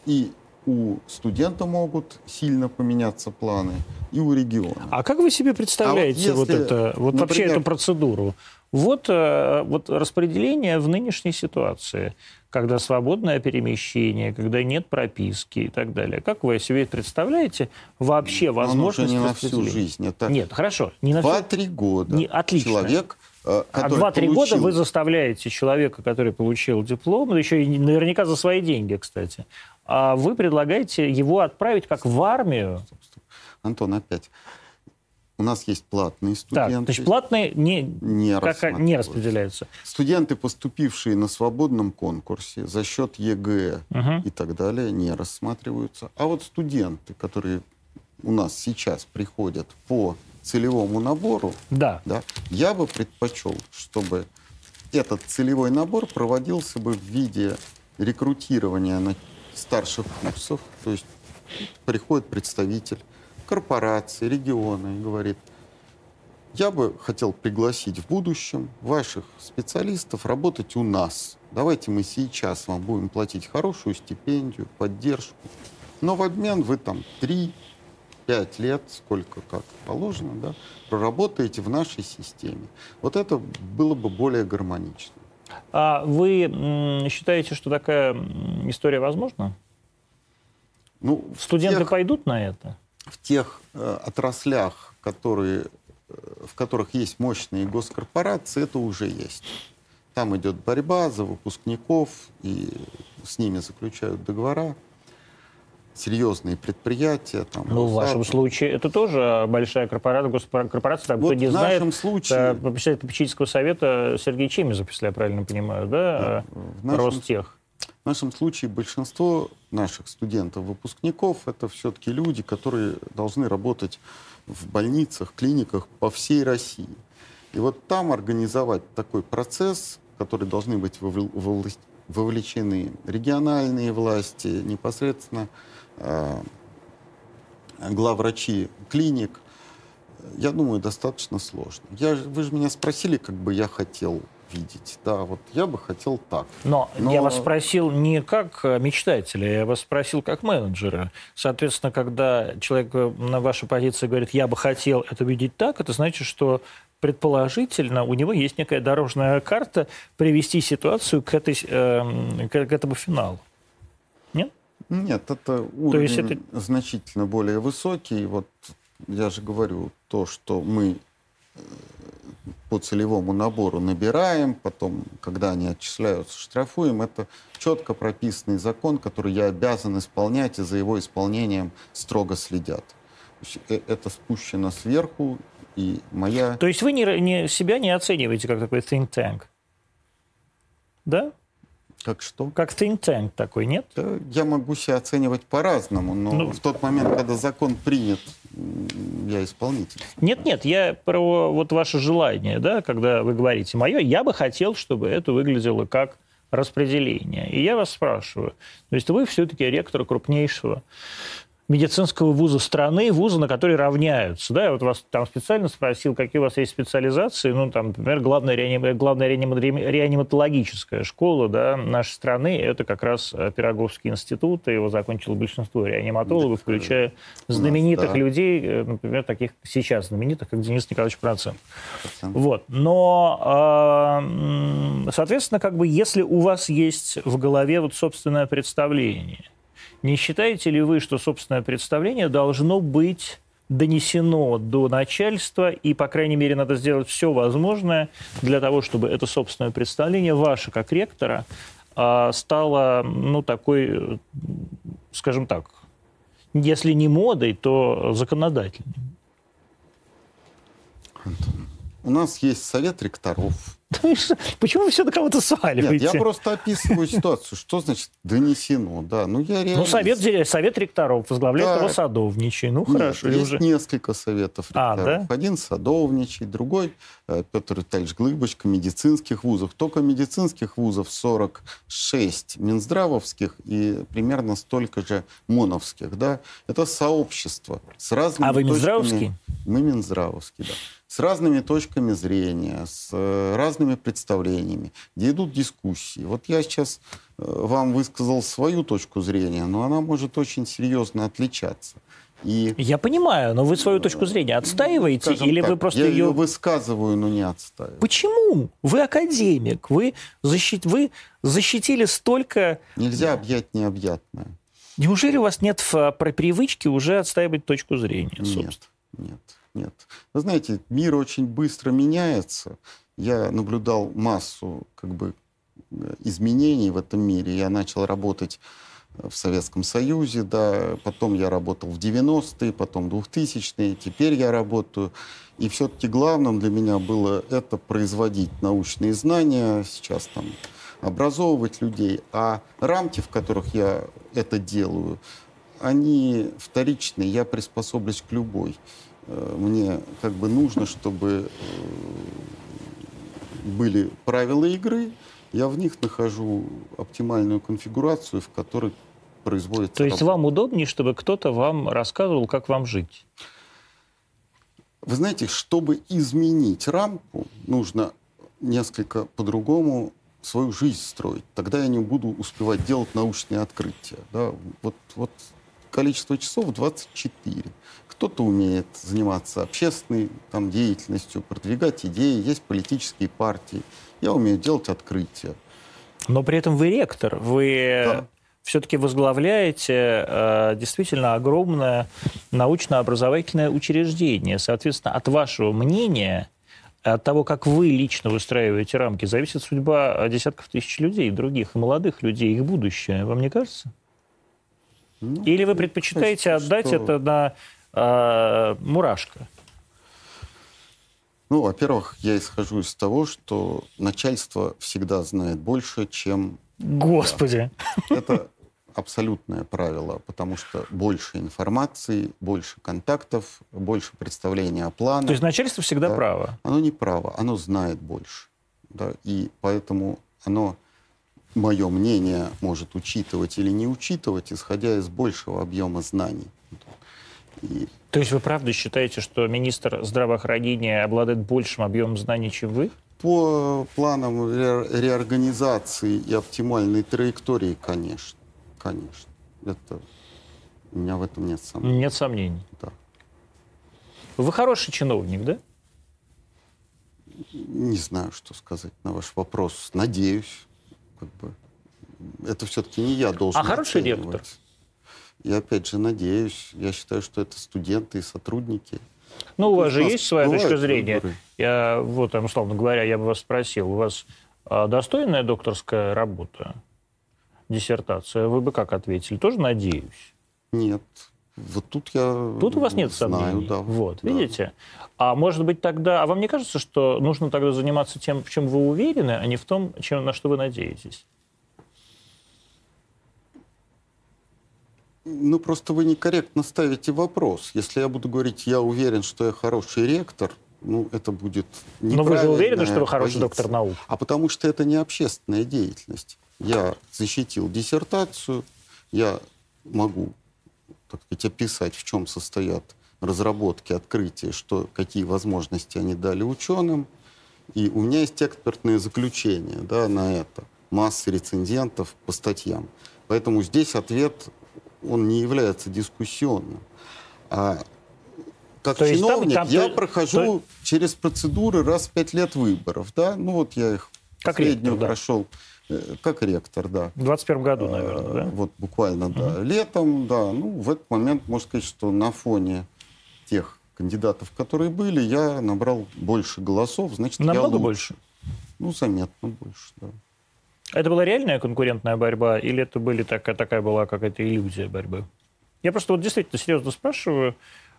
и у студента могут сильно поменяться планы, и у региона. А как вы себе представляете А вот вот, если, это, вот вообще например- эту процедуру? Вот, э, вот распределение в нынешней ситуации, когда свободное перемещение, когда нет прописки и так далее. Как вы себе представляете вообще уже возможность не на всю жизнь. Это Нет, хорошо, не на всю- 2-3 года. Не, отлично. Человек, э, А который 2-3 года вы заставляете человека, который получил диплом, еще и наверняка за свои деньги, кстати, а вы предлагаете его отправить как в армию. Антон, опять. У нас есть платные Так, студенты. значит, платные не, не, как, не распределяются. Студенты, поступившие на свободном конкурсе за счет ЕГЭ Мгм. и так далее, не рассматриваются. А вот студенты, которые у нас сейчас приходят по целевому набору, Да. да, я бы предпочел, чтобы этот целевой набор проводился бы в виде рекрутирования на старших курсов, то есть приходит представитель корпорации, региона и говорит, я бы хотел пригласить в будущем ваших специалистов работать у нас. Давайте мы сейчас вам будем платить хорошую стипендию, поддержку. Но в обмен вы там 3-5 лет, сколько как положено, да, проработаете в нашей системе. Вот это было бы более гармонично. А вы считаете, что такая история возможна? Ну, Студенты тех, пойдут на это? В тех э, отраслях, которые в которых есть мощные госкорпорации, это уже есть. Там идет борьба за выпускников, и с ними заключают договора серьезные предприятия. Там, ну, в вашем случае это тоже большая корпорация, госкорпорация. Там, вот кто не в знает, нашем случае... председатель попечительского совета Сергей Чемизов, если я правильно понимаю, да? да в нашем, Ростех. В нашем случае большинство наших студентов-выпускников это все-таки люди, которые должны работать в больницах, клиниках по всей России. И вот там организовать такой процесс, который должны быть вовлечены региональные власти, непосредственно э, главврачи клиник, я думаю, достаточно сложно. Я, вы же меня спросили, как бы я хотел видеть. Да, вот я бы хотел так. Но, Но... я вас спросил не как мечтателя, я вас спросил как менеджера. Соответственно, когда человек на вашей позиции говорит, я бы хотел это видеть так, это значит, предположительно у него есть некая дорожная карта привести ситуацию к, этой, э, к, этому финалу. Нет? Нет, это уровень то есть это... значительно более высокий. Вот я же говорю, то, что мы э, по целевому набору набираем, потом, когда они отчисляются, штрафуем. Это четко прописанный закон, который я обязан исполнять, и за его исполнением строго следят. Э, это спущено сверху, и моя... То есть вы не, не, себя не оцениваете как такой think tank? Да? Как что? Как think tank такой, нет? Я могу себя оценивать по-разному, но ну, в тот момент, когда закон принят, я исполнитель. Нет, нет, я про вот ваше желание, да, когда вы говорите мое, я бы хотел, чтобы это выглядело как распределение. И я вас спрашиваю, то есть вы все-таки ректор крупнейшего медицинского вуза страны, вуза, на который равняются. Да, я вот вас там специально спросил, какие у вас есть специализации. Ну, там, например, главная, реаним... главная реаним... реаниматологическая школа да, нашей страны, это как раз э, Пироговский институт, и его закончило большинство реаниматологов, включая знаменитых да. людей, э, например, таких сейчас знаменитых, как Денис Николаевич Процент. Вот. Но, а, соответственно, как бы, если у вас есть в голове вот собственное представление – не считаете ли вы, что собственное представление должно быть донесено до начальства, и, по крайней мере, надо сделать все возможное для того, чтобы это собственное представление ваше, как ректора, а, стало, ну, такой, скажем так, если не модой, то законодательным? У нас есть совет ректоров, Почему вы все на кого-то сваливаете? Нет, я просто описываю ситуацию. Что значит донесено? Да, ну я реально... Ну, совет, совет ректоров возглавляет да. его садовничий. Ну, Нет, хорошо. Есть уже... несколько советов ректоров. А, да? Один садовничий, другой Петр Витальевич Глыбочка, медицинских вузов. Только медицинских вузов 46 минздравовских и примерно столько же моновских. Да? Это сообщество с разными А вы Минздравовский? Мы Минздравовский, да с разными точками зрения, с э, разными представлениями, где идут дискуссии. Вот я сейчас э, вам высказал свою точку зрения, но она может очень серьезно отличаться. И, я понимаю, но вы свою точку зрения отстаиваете или так, вы просто я ее... ее высказываю, но не отстаиваю. Почему? Вы академик, вы, защит... вы защитили столько... Нельзя объять необъятное. Неужели у вас нет в привычки уже отстаивать точку зрения? Нет, нет. Нет. Вы знаете, мир очень быстро меняется. Я наблюдал массу как бы, изменений в этом мире. Я начал работать в Советском Союзе, да, потом я работал в 90-е, потом 2000-е, теперь я работаю. И все-таки главным для меня было это производить научные знания, сейчас там образовывать людей. А рамки, в которых я это делаю, они вторичные, я приспособлюсь к любой. Э, мне как бы нужно, чтобы э, были правила игры, я в них нахожу оптимальную конфигурацию, в которой производится. То есть работа. вам удобнее, чтобы кто-то вам рассказывал, как вам жить? Вы знаете, чтобы изменить рамку, нужно несколько по-другому свою жизнь строить. Тогда я не буду успевать делать научные открытия. Да? Вот, вот количество часов 24. Кто-то умеет заниматься общественной там, деятельностью, продвигать идеи, есть политические партии. Я умею делать открытия. Но при этом вы ректор, вы Да. Все-таки возглавляете э, действительно огромное научно-образовательное учреждение. Соответственно, от вашего мнения, от того, как вы лично выстраиваете рамки, зависит судьба э, десятков тысяч людей, других и молодых людей, их будущее. Вам не кажется? Ну, Или вы предпочитаете отдать что- это на э, мурашко? Ну, во-первых, я исхожу из того, что начальство всегда знает больше, чем Господи! Это абсолютное правило, потому что больше информации, больше контактов, больше представления о планах. То есть начальство всегда Да. право. Оно не право, оно знает больше. Да? И поэтому оно, мое мнение, может учитывать или не учитывать, исходя из большего объема знаний. И То есть вы правда считаете, что министр здравоохранения обладает большим объемом знаний, чем вы? по планам ре- реорганизации и оптимальной траектории, конечно. Конечно. Это, у меня в этом нет сомнений. Нет сомнений. Да. Вы хороший чиновник, да? Не знаю, что сказать на ваш вопрос. Надеюсь. Как бы. Это все-таки не я должен А хороший ректор? И опять же, надеюсь. Я считаю, что это студенты и сотрудники. Ну, у вас же есть своя точка зрения. выборы. Я, вот, там, условно говоря, я бы вас спросил, у вас а, достойная докторская работа, диссертация? Вы бы как ответили? Тоже надеюсь. Нет. Вот тут я Тут у вас нет знаю, сомнений. да. Вот, Да. видите? А может быть тогда... А вам не кажется, что нужно тогда заниматься тем, в чем вы уверены, а не в том, чем, на что вы надеетесь? Ну, просто вы некорректно ставите вопрос. Если я буду говорить, я уверен, что я хороший ректор, ну, это будет Но вы же уверены, что вы хороший позиция. доктор наук? А потому что это не общественная деятельность. Я защитил диссертацию, я могу, так сказать, описать, в чем состоят разработки, открытия, что, какие возможности они дали ученым. И у меня есть экспертное заключение да, на это. Масса рецензентов по статьям. Поэтому здесь ответ, он не является дискуссионным. А как То есть там- чиновник там- я то- прохожу через процедуры раз в пять лет выборов. Да? Ну вот я их Как последнюю ректор, да. прошел э, как ректор, да. В 21 году, наверное, Э, да? Вот буквально, да. Летом, да. Ну, в этот момент, можно сказать, что на фоне тех кандидатов, которые были, я набрал больше голосов, значит, я Намного лучше. больше. Ну, заметно больше, да. Это была реальная конкурентная борьба, или это были такая, такая была какая-то иллюзия борьбы? Я просто вот действительно серьезно спрашиваю.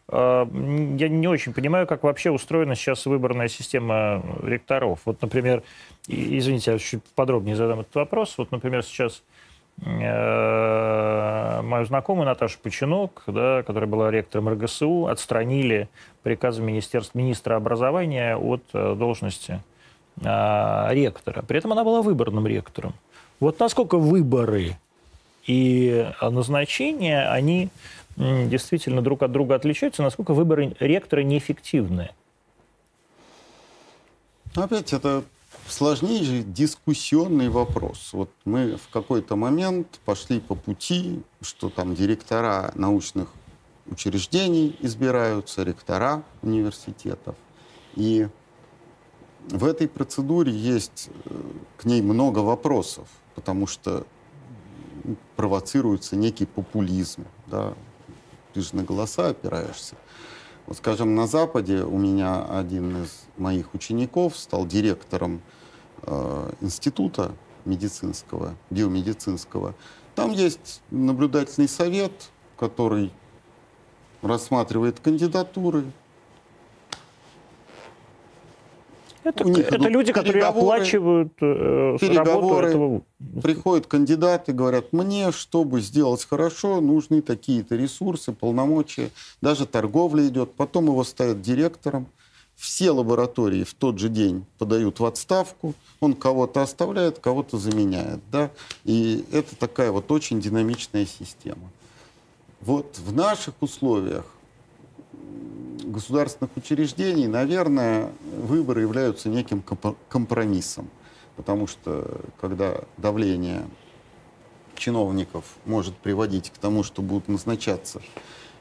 М, Я не очень понимаю, как вообще устроена сейчас выборная система ректоров. Вот, например, извините, я чуть подробнее задам этот вопрос. Вот, например, сейчас э, мою знакомую Наташу Починок, да, которая была ректором РГСУ, отстранили приказом министерства, министра образования от э, должности а, ректора. При этом она была выборным ректором. Вот насколько выборы и а, назначения, они действительно друг от друга отличаются, насколько выборы ректора неэффективны. Но опять это сложнейший дискуссионный вопрос. Вот мы в какой-то момент пошли по пути, что там директора научных учреждений избираются, ректора университетов. И в этой процедуре есть э, к ней много вопросов, потому что провоцируется некий популизм. Да? Ты же на голоса опираешься. Вот, скажем, на Западе у меня один из моих учеников стал директором э, института медицинского, биомедицинского. Там есть наблюдательный совет, который рассматривает кандидатуры. Это, У них это люди, которые оплачивают э, работу этого. Приходят кандидаты, говорят, мне, чтобы сделать хорошо, нужны такие-то ресурсы, полномочия. Даже торговля идет. Потом его ставят директором. все лаборатории в тот же день подают в отставку, он кого-то оставляет, кого-то заменяет. Да? И это такая вот очень динамичная система. Вот в наших условиях государственных учреждений, наверное, выборы являются неким компромиссом. Потому что когда давление чиновников может приводить к тому, что будут назначаться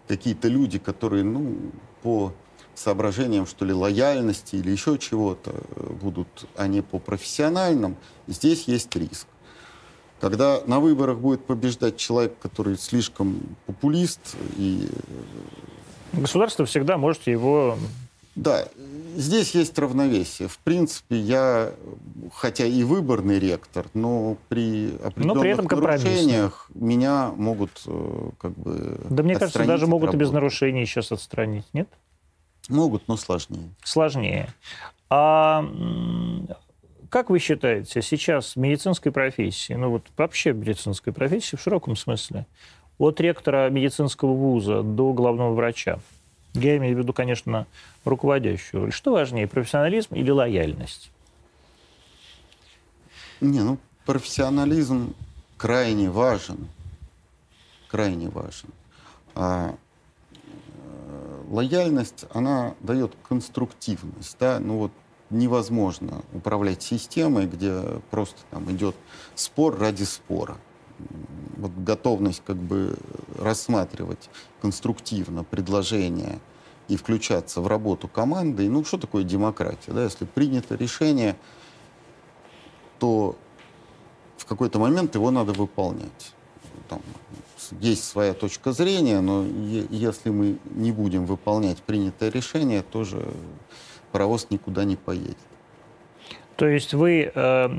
какие-то люди, которые, ну, по соображениям, что ли, лояльности или еще чего-то, будут они по профессиональным, здесь есть риск. Когда на выборах будет побеждать человек, который слишком популист и... Государство всегда может его... Да, здесь есть равновесие. В принципе, я, хотя и выборный ректор, но при определенных но при этом нарушениях меня могут э, как бы Да мне кажется, даже могут и без нарушений сейчас отстранить, нет? Могут, но сложнее. Сложнее. А как вы считаете, сейчас в медицинской профессии, ну вот вообще в медицинской профессии в широком смысле, от ректора медицинского вуза до главного врача, я имею в виду, конечно, руководящую роль, что важнее, профессионализм или лояльность? Не, ну, профессионализм крайне важен. Крайне важен. А лояльность, она дает конструктивность. Да? Ну вот невозможно управлять системой, где просто там идет спор ради спора. Вот готовность как бы рассматривать конструктивно предложения и включаться в работу команды. Ну, что такое демократия? Да? Если принято решение, то в какой-то момент его надо выполнять. Там, есть своя точка зрения, но если мы не будем выполнять принятое решение, тоже паровоз никуда не поедет. То есть вы... Э...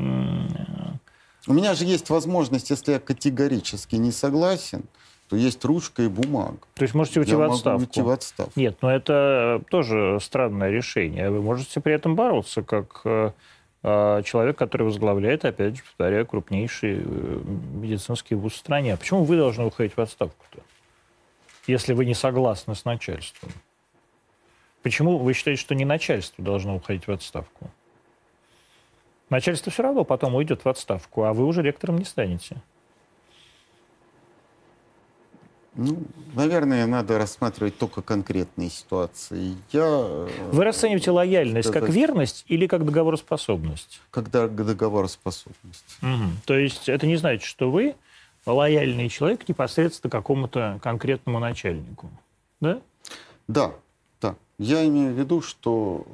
У меня же есть возможность, если я категорически не согласен, то есть ручка и бумага. То есть можете уйти я в отставку? Могу уйти в отставку. Нет, но это тоже странное решение. Вы можете при этом бороться как э, а, человек, который возглавляет, опять же, повторяю, крупнейший э, медицинский вуз в стране. А почему вы должны уходить в отставку-то, если вы не согласны с начальством? Почему вы считаете, что не начальство должно уходить в отставку? Начальство все равно потом уйдет в отставку, а вы уже ректором не станете. Ну, наверное, надо рассматривать только конкретные ситуации. Я, э, Вы расцениваете лояльность сказать, как верность или как договороспособность? Как договороспособность. Угу. То есть это не значит, что вы лояльный человек непосредственно какому-то конкретному начальнику, да? Да, да. Я имею в виду, что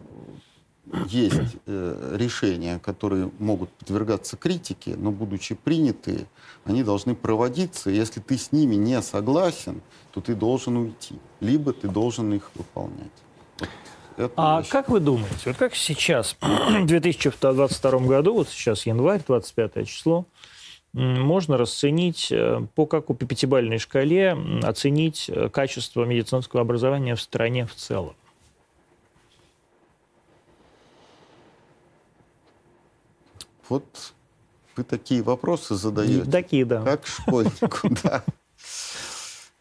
есть э, решения, которые могут подвергаться критике, но будучи принятые, они должны проводиться. Если ты с ними не согласен, то ты должен уйти, либо ты должен их выполнять. Вот а вещь. как вы думаете, вот как сейчас, в 2022 году, вот сейчас январь, 25 число, можно расценить, э, по какой по пятибалльной шкале оценить э, качество медицинского образования в стране в целом? Вот вы такие вопросы задаете. Такие, да. Как школьнику, да.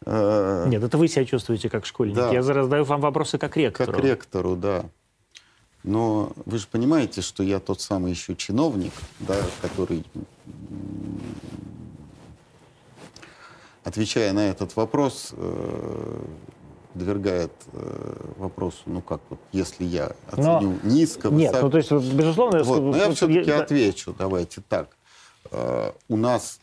Э, Нет, это вы себя чувствуете как школьник. Да. Я задаю вам вопросы как ректору. Как ректору, да. Но вы же понимаете, что я тот самый еще чиновник, да, который, отвечая на этот вопрос, э, подвергает э, вопросу, ну как вот, если я оценю Но... низко, Нет, ну то есть, безусловно... Вот, но я все-таки я... отвечу, давайте так. Э, у нас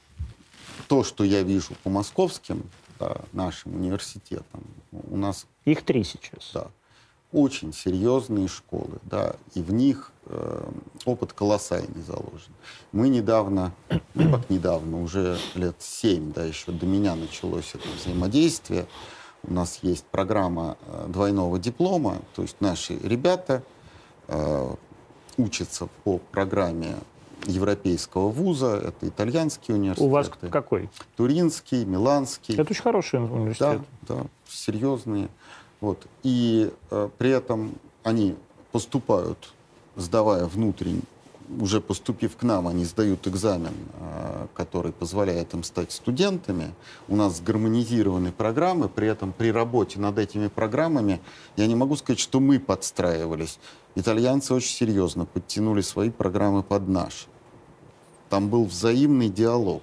то, что я вижу по московским да, нашим университетам, у нас... Их три сейчас. Да. Очень серьезные школы, да, и в них э, опыт колоссальный заложен. Мы недавно, ну как недавно, уже лет семь, да, еще до меня началось это взаимодействие, у нас есть программа э, двойного диплома, то есть наши ребята э, учатся по программе европейского вуза, это итальянский университет. У вас какой? Туринский, Миланский. Это очень хороший университет. Да, да, серьезные. Вот. И э, при этом они поступают, сдавая внутренний, уже поступив к нам, они сдают экзамен э, который позволяет им стать студентами. У нас гармонизированы программы, при этом при работе над этими программами я не могу сказать, что мы подстраивались. Итальянцы очень серьезно подтянули свои программы под наши. Там был взаимный диалог.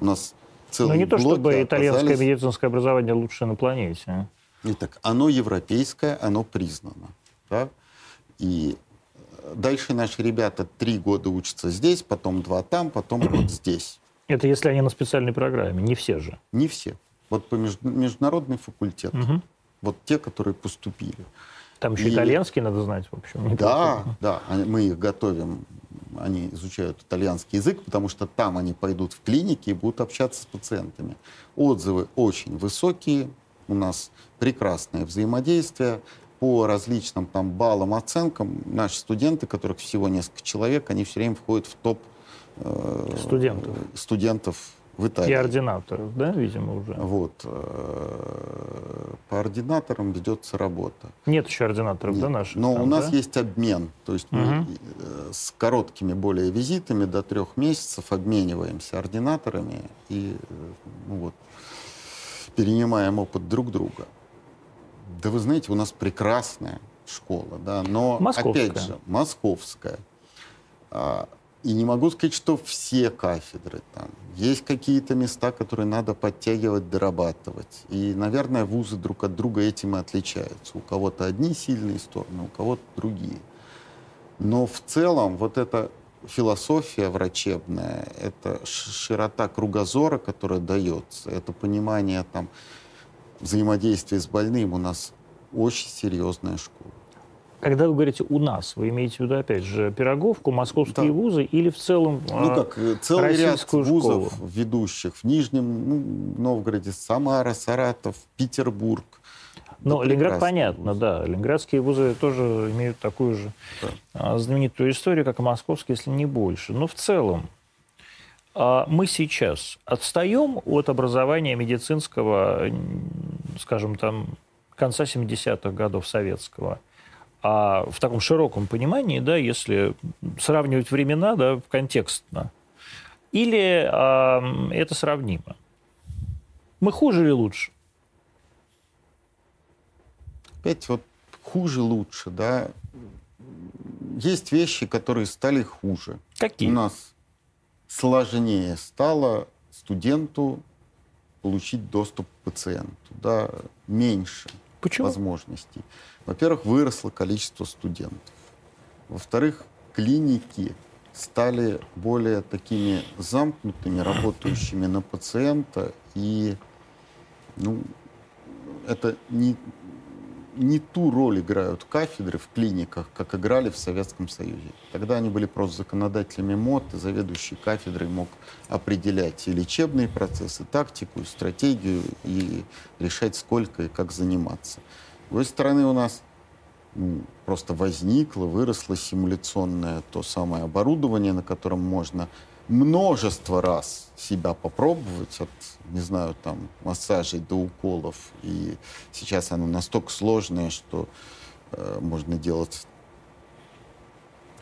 У нас целые Но не то, чтобы итальянское оказались... медицинское образование лучше на планете. А? Итак, оно европейское, оно признано. Да? И дальше наши ребята три года учатся здесь, потом два там, потом вот здесь. Это если они на специальной программе, не все же. Не все. Вот по между, международный факультет. Угу. Вот те, которые поступили. Там еще и... итальянский надо знать, в общем. Да, да, мы их готовим, они изучают итальянский язык, потому что там они пойдут в клинике и будут общаться с пациентами. Отзывы очень высокие, у нас прекрасное взаимодействие по различным там баллам, оценкам. Наши студенты, которых всего несколько человек, они все время входят в топ э, студентов. студентов в Италии. И ординаторов, да, видимо, уже? Вот. Э, по ординаторам ведется работа. Нет еще ординаторов, Нет. да, наших? Но там, у нас да? есть обмен. То есть угу. мы э, с короткими более визитами до трех месяцев обмениваемся ординаторами и э, ну, вот, перенимаем опыт друг друга. Да вы знаете, у нас прекрасная школа, да, но московская. опять же московская. А, и не могу сказать, что все кафедры там. Есть какие-то места, которые надо подтягивать, дорабатывать. И, наверное, вузы друг от друга этим и отличаются. У кого-то одни сильные стороны, у кого-то другие. Но в целом вот эта философия врачебная, это широта кругозора, которая дается, это понимание там, взаимодействия с больным у нас очень серьезная школа. Когда вы говорите «у нас», вы имеете в виду, опять же, Пироговку, московские да. вузы или в целом Ну а, как, э, целый ряд вузов школу? ведущих. В Нижнем ну, Новгороде, Самара, Саратов, Петербург. Ну, Ленинград понятно, да. Ленинградские вузы тоже имеют такую же да. А, знаменитую историю, как и московские, если не больше. Но в целом мы сейчас отстаем от образования медицинского, скажем, там, конца 70-х годов советского – а в таком широком понимании, да, если сравнивать времена, да, контекстно, или э, это сравнимо? Мы хуже или лучше? Опять вот хуже лучше, да. Есть вещи, которые стали хуже. Какие? У нас сложнее стало студенту получить доступ к пациенту, да, меньше Почему? возможностей. Во-первых, выросло количество студентов. Во-вторых, клиники стали более такими замкнутыми, работающими на пациента, и ну, это не, не ту роль играют кафедры в клиниках, как играли в Советском Союзе. Тогда они были просто законодателями МОД, и заведующий кафедрой мог определять и лечебные процессы, тактику, и стратегию, и решать, сколько и как заниматься. С другой стороны, у нас ну, просто возникло, выросло симуляционное то самое оборудование, на котором можно множество раз себя попробовать, от, не знаю, там, массажей до уколов. И сейчас оно настолько сложное, что э, можно делать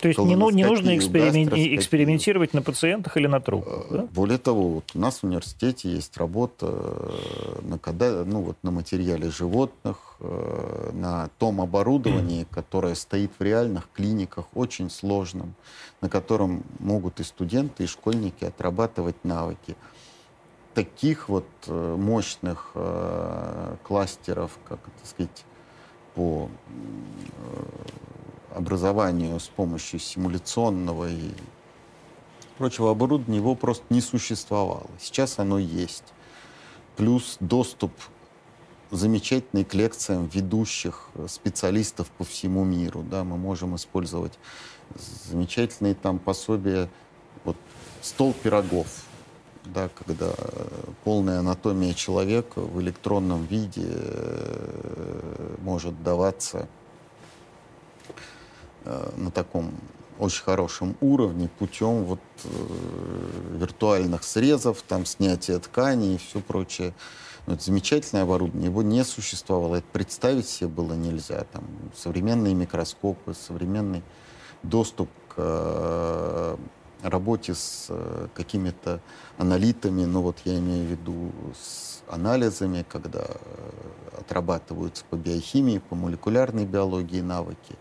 то есть не, ну, не нужно эксперимен... экспериментировать на пациентах или на трупах? Э, да? Более того, вот у нас в университете есть работа э, на, когда, ну, вот на материале животных, э, на том оборудовании, которое стоит в реальных клиниках, очень сложном, на котором могут и студенты, и школьники отрабатывать навыки. Таких вот мощных кластеров, как это сказать, по образованию с помощью симуляционного и прочего оборудования его просто не существовало. Сейчас оно есть. Плюс доступ замечательный к лекциям ведущих специалистов по всему миру. Да, мы можем использовать замечательные там пособия, вот стол пирогов, да, когда полная анатомия человека в электронном виде э, может даваться на таком очень хорошем уровне путем вот э, виртуальных срезов, там снятия тканей и все прочее. Ну, это замечательное оборудование, его не существовало, это представить себе было нельзя. Там современные микроскопы, современный доступ к э, работе с э, какими-то аналитами, ну вот я имею в виду с анализами, когда э, отрабатываются по биохимии, по молекулярной биологии навыки.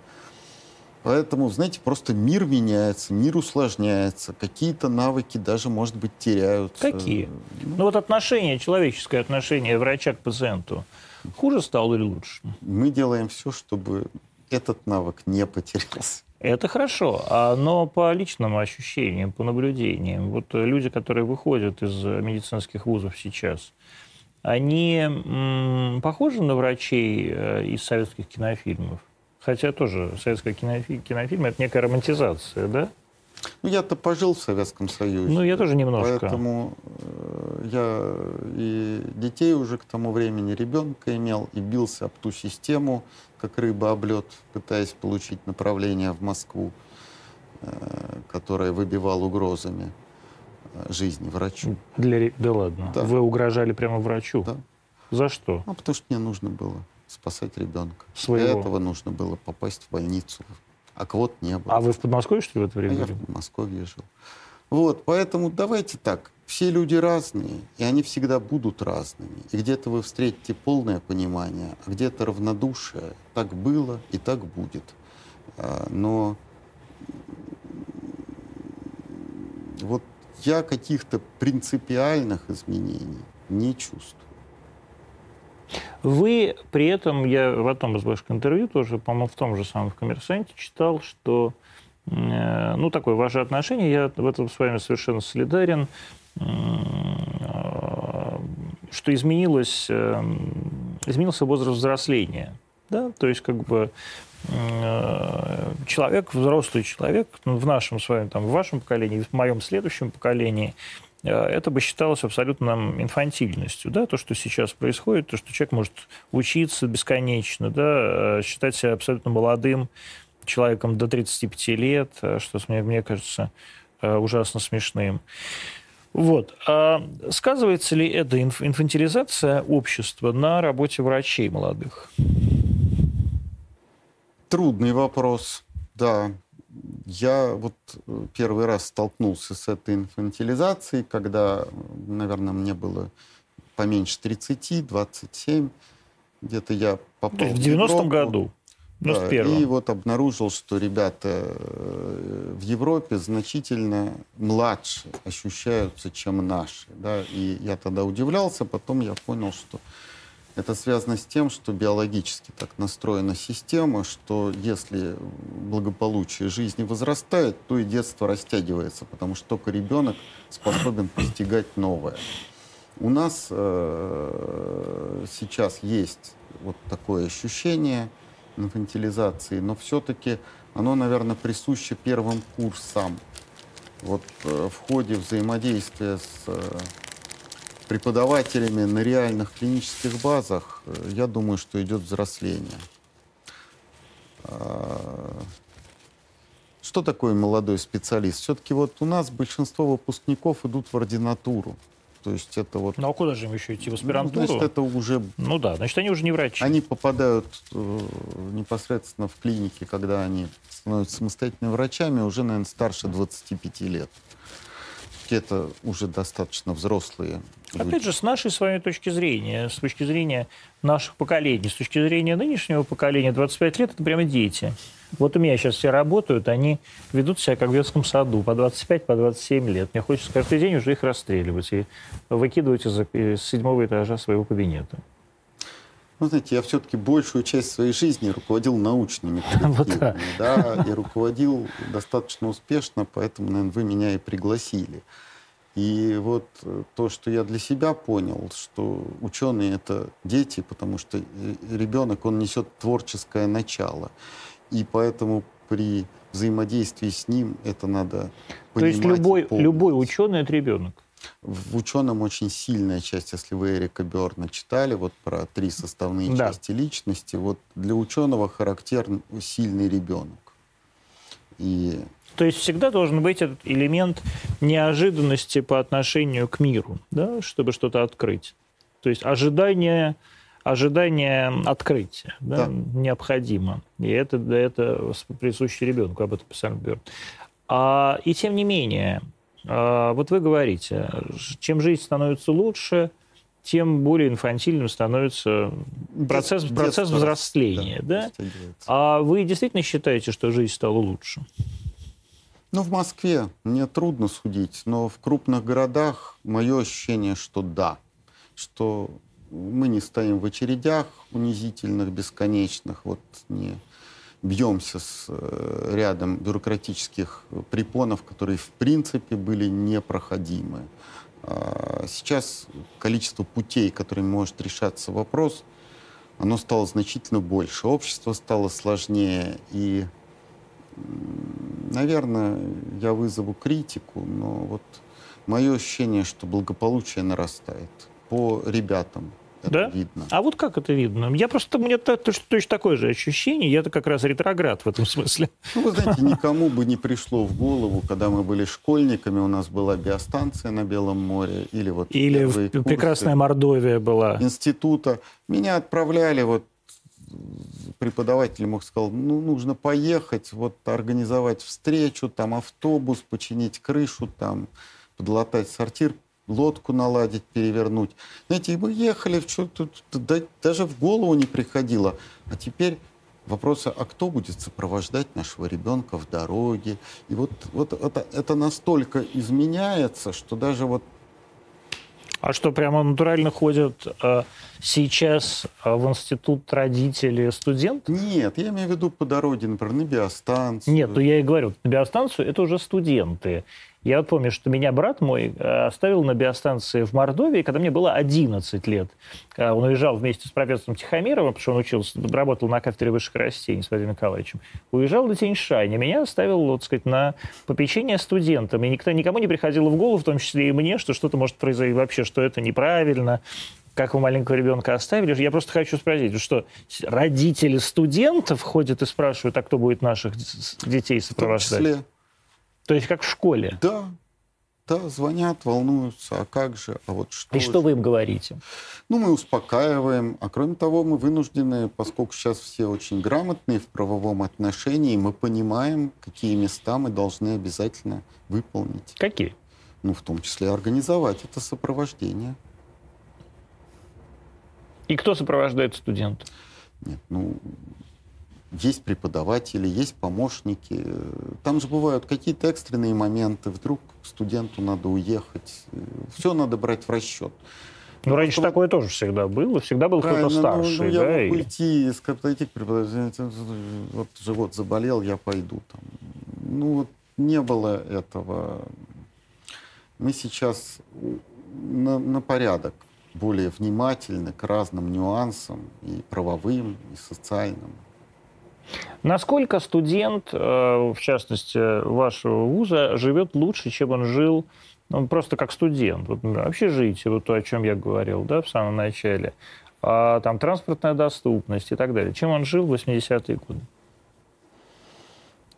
Поэтому, знаете, просто мир меняется, мир усложняется, какие-то навыки даже, может быть, теряются. Какие? Ну, ну вот отношение, человеческое отношение врача к пациенту, хуже стало или лучше? Мы делаем все, чтобы этот навык не потерялся. Это хорошо, но по личным ощущениям, по наблюдениям, вот люди, которые выходят из медицинских вузов сейчас, они м, похожи на врачей э, из советских кинофильмов? Хотя тоже советская кинофи- кинофильм – это некая романтизация, да? Ну, я-то пожил в Советском Союзе. Ну, я тоже немножко. Поэтому э, я и детей уже к тому времени, ребенка имел, и бился об ту систему, как рыба об лед, пытаясь получить направление в Москву, э, которая выбивал угрозами э, жизни врачу. Для... Да ладно? Да. Вы угрожали прямо врачу? Да. За что? Ну, потому что мне нужно было спасать ребенка. Своего. Для этого нужно было попасть в больницу. А квот не было. А вы в Подмосковье, что ли, в это время? А я в Подмосковье жил. Вот, поэтому давайте так. Все люди разные, и они всегда будут разными. И где-то вы встретите полное понимание, а где-то равнодушие. Так было и так будет. А, но вот я каких-то принципиальных изменений не чувствую. Вы при этом, я в одном из ваших интервью тоже, по-моему, в том же самом в «Коммерсанте» читал, что э, ну, такое ваше отношение, я в этом с вами совершенно солидарен, э, что изменилось, э, изменился возраст взросления. Да? То есть, как бы, человек, взрослый человек, в нашем с вами, там, в вашем поколении, в моем следующем поколении – это бы считалось абсолютно инфантильностью. Да? То, что сейчас происходит, то, что человек может учиться бесконечно, да? Э, считать себя абсолютно молодым человеком до 35 лет, э, что мне, мне кажется ужасно смешным. Вот. А сказывается ли эта инфантилизация общества на работе врачей молодых? Трудный вопрос, да. Я вот э, первый раз столкнулся с этой инфантилизацией, когда, наверное, мне было поменьше 30, 27. Где-то я попал в 90-м году? Да, и вот обнаружил, что ребята э, в Европе значительно младше ощущаются, чем наши. Да? И я тогда удивлялся, потом я понял, что это связано с тем, что биологически так настроена система, что если благополучие жизни возрастает, то и детство растягивается, потому что только ребенок способен постигать новое. У нас э, сейчас есть вот такое ощущение инфантилизации, но все-таки оно, наверное, присуще первым курсам. Вот э, в ходе взаимодействия с э, преподавателями на реальных клинических базах, э, я думаю, что идет взросление. А, что такое молодой специалист? Все-таки вот у нас большинство выпускников идут в ординатуру. То есть это вот... Ну а куда же им еще идти? В аспирантуру? Ну, значит, это уже... Ну да, значит, они уже не врачи. Они попадают э, непосредственно в клинике, когда они становятся самостоятельными врачами, уже, наверное, старше 25 лет все это уже достаточно взрослые люди. Опять же, с нашей с вами точки зрения, с точки зрения наших поколений, с точки зрения нынешнего поколения, 25 лет – это прямо дети. Вот у меня сейчас все работают, они ведут себя как в детском саду, по 25, по 27 лет. Мне хочется каждый день уже их расстреливать и выкидывать из, из седьмого этажа своего кабинета. Ну, знаете, я все-таки большую часть своей жизни руководил научными коллективами, да, и руководил достаточно успешно, поэтому, наверное, вы меня и пригласили. И вот э, то, что я для себя понял, что ученые это дети, потому что э, ребенок, он несет творческое начало. И поэтому при взаимодействии с ним это надо понимать. То есть любой, любой ученый это ребенок? В ученом очень сильная часть, если вы Эрика Берна читали, вот про три составные да. части личности, вот для ученого характерен сильный ребенок. И... То есть всегда должен быть этот элемент неожиданности по отношению к миру, да, чтобы что-то открыть. То есть ожидание, ожидание открытия да, да. необходимо. И это, это присуще ребенку, об этом писал Берн. А, и тем не менее, вот вы говорите, чем жизнь становится лучше, тем более инфантильным становится процесс, Дет, процесс взросления. Да, да? А вы действительно считаете, что жизнь стала лучше? Ну, в Москве мне трудно судить, но в крупных городах мое ощущение, что да, что мы не стоим в очередях унизительных, бесконечных, вот не бьемся с э, рядом бюрократических препонов, которые в принципе были непроходимы. А сейчас количество путей, которыми может решаться вопрос, оно стало значительно больше. Общество стало сложнее. И, наверное, я вызову критику, но вот мое ощущение, что благополучие нарастает по ребятам, это да? видно. А вот как это видно? Я просто, у меня точно такое же ощущение, я-то как раз ретроград в этом смысле. Ну, вы знаете, никому бы не пришло в голову, когда мы были школьниками, у нас была биостанция на Белом море, или вот... Или в прекрасная Мордовия была. Института. Меня отправляли вот преподаватель мог сказал, ну, нужно поехать, вот организовать встречу, там автобус, починить крышу, там подлатать сортир, лодку наладить, перевернуть. Знаете, и мы ехали, что-то даже в голову не приходило. А теперь вопрос, а кто будет сопровождать нашего ребенка в дороге? И вот, вот это, это настолько изменяется, что даже вот а что, прямо натурально ходят э, сейчас э, в институт родители студенты? Нет, я имею в виду по дороге, например, на биостанцию. Нет, ну я и говорю, на биостанцию это уже студенты. Я вот помню, что меня брат мой э, оставил на биостанции в Мордовии, когда мне было 11 лет. Э, он уезжал вместе с профессором Тихомировым, потому что он учился, работал на кафедре высших растений с Владимиром Николаевичем. Уезжал до Тяньшань, меня оставил, вот сказать, на попечение студентам. И никто, никому не приходило в голову, в том числе и мне, что что-то может произойти вообще, что это неправильно, как вы маленького ребенка оставили. Я просто хочу спросить, что родители студентов ходят и спрашивают, а кто будет наших детей сопровождать? То есть как в школе? Да, да, звонят, волнуются, а как же, а вот что... И что вы им говорите? Ну, мы успокаиваем, а кроме того, мы вынуждены, поскольку сейчас все очень грамотные в правовом отношении, мы понимаем, какие места мы должны обязательно выполнить. Какие? Ну, в том числе организовать это сопровождение. И кто сопровождает студента? Нет, ну, есть преподаватели, есть помощники. Там же бывают какие-то экстренные моменты. Вдруг студенту надо уехать. Все надо брать в расчет. Ну, раньше что... такое тоже всегда было. Всегда был кто-то старший. Ну, ну, я да, мог и... уйти, подойти к преподавателю. Вот живот заболел, я пойду. Там. Ну, вот не было этого. Мы сейчас на, на порядок более внимательны к разным нюансам и правовым, и социальным. Насколько студент, э, в частности, вашего вуза, живет лучше, чем он жил ну, просто как студент? Вот, общежитие, вот то, о чем я говорил да, в самом начале, а, там транспортная доступность и так далее. Чем он жил в 80-е годы?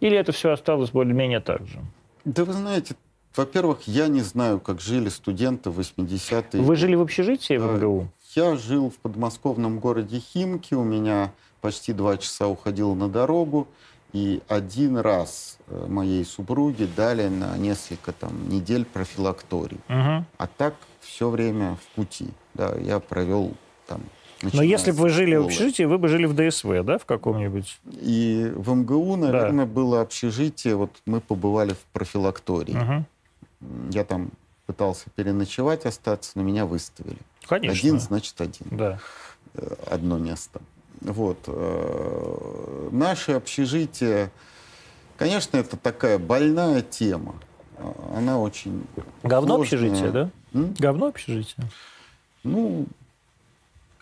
Или это все осталось более-менее так же? Да вы знаете, во-первых, я не знаю, как жили студенты в 80-е. Вы жили в общежитии в МГУ? Я жил в подмосковном городе Химки. У меня почти два часа уходил на дорогу, и один раз э, моей супруге дали на несколько там, недель профилакторий. Угу. А так все время в пути. Да, я провел там но если бы вы жили в общежитии, вы бы жили в ДСВ, да, в каком-нибудь? И в МГУ, наверное, да. было общежитие. Вот мы побывали в профилактории. Угу. Я там пытался переночевать, остаться, но меня выставили. Конечно. Один, значит, один. Да. Э, одно место. Вот. Э, наше общежитие, конечно, это такая больная тема. Она очень Говно сложная. общежитие, да? М? Говно общежитие? Ну,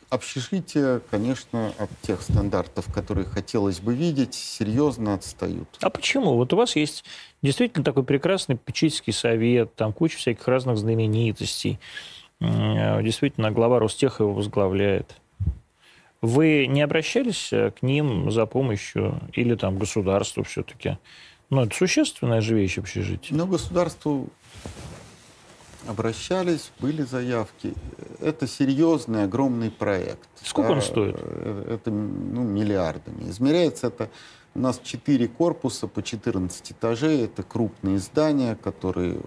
общежития, конечно, от тех стандартов, которые хотелось бы видеть, серьезно отстают. А почему? Вот у вас есть действительно такой прекрасный печительский совет, там куча всяких разных знаменитостей. Э, действительно, глава Ростеха его возглавляет. Вы не обращались э, к ним за помощью или там государству все-таки? Ну, это существенная же вещь общежития. Ну, государству обращались, были заявки. Это серьезный, огромный проект. Сколько да, он стоит? Э, это ну, миллиардами. Измеряется это У нас четыре корпуса по 14 этажей. Это крупные здания, которые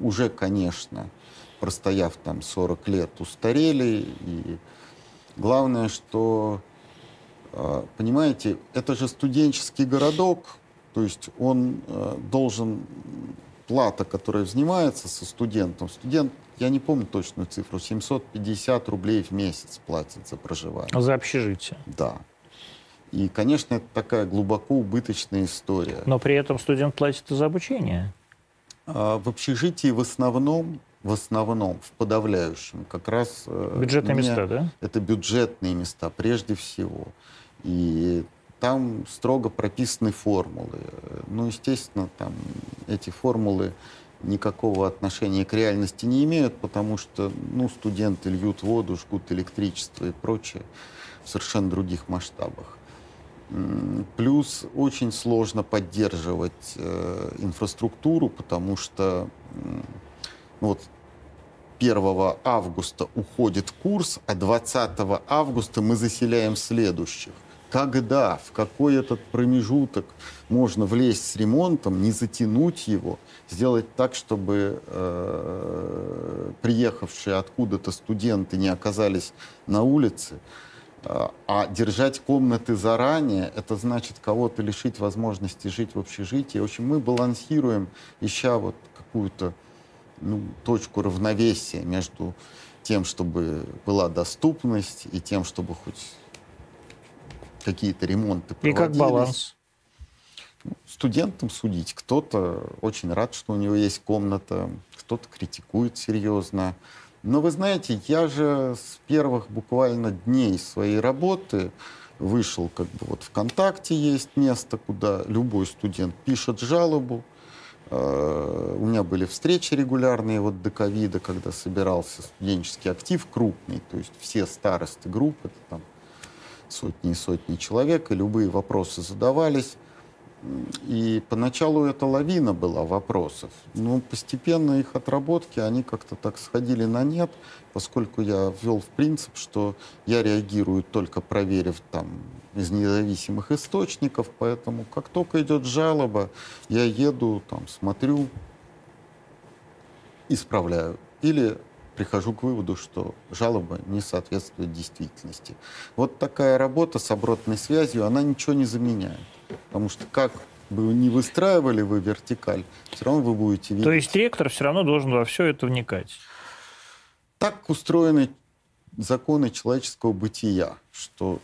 уже, конечно, простояв там 40 лет, устарели. И главное, что, а, понимаете, это же студенческий городок, то есть он а, должен плата, которая взимается со студентом, студент, я не помню точную цифру, 750 рублей в месяц платит за проживание. За общежитие? Да. И, конечно, это такая глубоко убыточная история. Но при этом студент платит и за обучение. А в общежитии в основном, в основном, в подавляющем, как раз... Э, бюджетные места, да? Это бюджетные места, прежде всего. И там строго прописаны формулы. Ну, естественно, там эти формулы никакого отношения к реальности не имеют, потому что ну, студенты льют воду, жгут электричество и прочее в совершенно других масштабах. Плюс очень сложно поддерживать э, инфраструктуру, потому что ну, вот 1 августа уходит курс, а 20 августа мы заселяем следующих когда, в какой этот промежуток можно влезть с ремонтом, не затянуть его, сделать так, чтобы э, приехавшие откуда-то студенты не оказались на улице, э, а держать комнаты заранее, это значит кого-то лишить возможности жить в общежитии. В общем, мы балансируем, ища вот какую-то ну, точку равновесия между тем, чтобы была доступность, и тем, чтобы хоть какие-то ремонты И как баланс? Студентам судить. Кто-то очень рад, что у него есть комната, кто-то критикует серьезно. Но вы знаете, я же с первых буквально дней своей работы вышел, как бы вот ВКонтакте есть место, куда любой студент пишет жалобу. Э, у меня были встречи регулярные вот до ковида, когда собирался студенческий актив крупный, то есть все старосты групп, это там сотни и сотни человек, и любые вопросы задавались. И поначалу это лавина была вопросов, но постепенно их отработки, они как-то так сходили на нет, поскольку я ввел в принцип, что я реагирую только проверив там из независимых источников, поэтому как только идет жалоба, я еду, там, смотрю, исправляю. Или прихожу к выводу, что жалоба не соответствует действительности. Вот такая работа с обратной связью, она ничего не заменяет. Потому что как бы не выстраивали вы вертикаль, все равно вы будете видеть. То есть ректор все равно должен во все это вникать? Так устроены законы человеческого бытия, что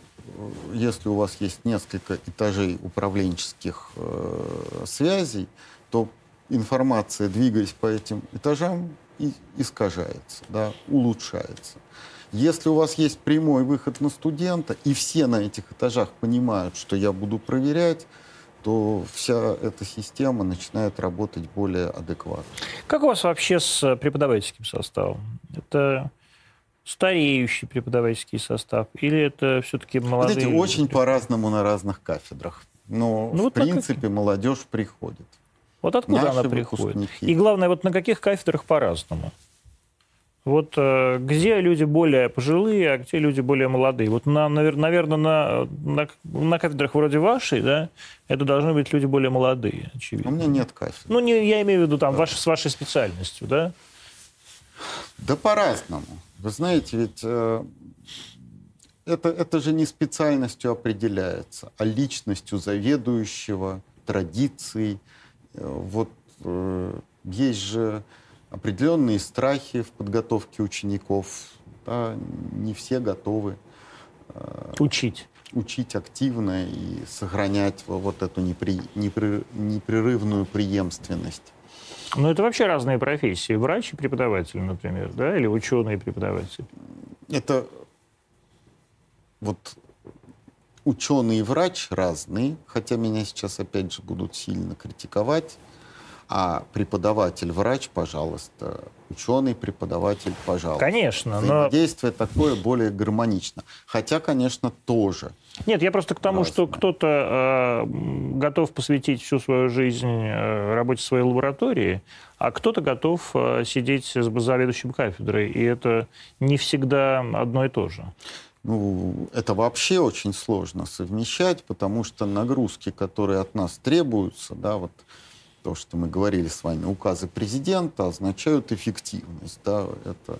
если у вас есть несколько этажей управленческих э, связей, то информация, двигаясь по этим этажам, искажается, да, улучшается. Если у вас есть прямой выход на студента, и все на этих этажах понимают, что я буду проверять, то вся эта система начинает работать более адекватно. Как у вас вообще с преподавательским составом? Это стареющий преподавательский состав или это все-таки молодые? Знаете, очень по-разному на разных кафедрах. Но, ну, в вот принципе, как... молодежь приходит. Вот откуда Наши она приходит? Выпускники. И главное, вот на каких кафедрах по-разному? Вот э, где люди более пожилые, а где люди более молодые? Вот, на, наверное, на, на, на кафедрах вроде вашей, да, это должны быть люди более молодые, очевидно. У меня нет кафедры. Ну, не, я имею в виду там, ваш, с вашей специальностью, да? Да по-разному. Вы знаете, ведь э, это, это же не специальностью определяется, а личностью заведующего, традицией, вот э, есть же определенные страхи в подготовке учеников. Да, не все готовы э, учить. Учить активно и сохранять вот эту непри, непри, непрерывную преемственность. Ну, это вообще разные профессии. Врач и преподаватель, например, да? Или ученый и преподаватель? Это вот ученый и врач разные, хотя меня сейчас опять же будут сильно критиковать. А преподаватель, врач, пожалуйста. Ученый, преподаватель, пожалуйста. Конечно, но... Действие такое более гармонично. Хотя, конечно, тоже. Нет, я просто к тому, разное. что кто-то э, готов посвятить всю свою жизнь э, работе в своей лаборатории, а кто-то готов э, сидеть с заведующим кафедрой. И это не всегда одно и то же. ну, это вообще очень сложно совмещать, потому что нагрузки, которые от нас требуются, да, вот то, что мы говорили с вами, указы президента означают эффективность, да, это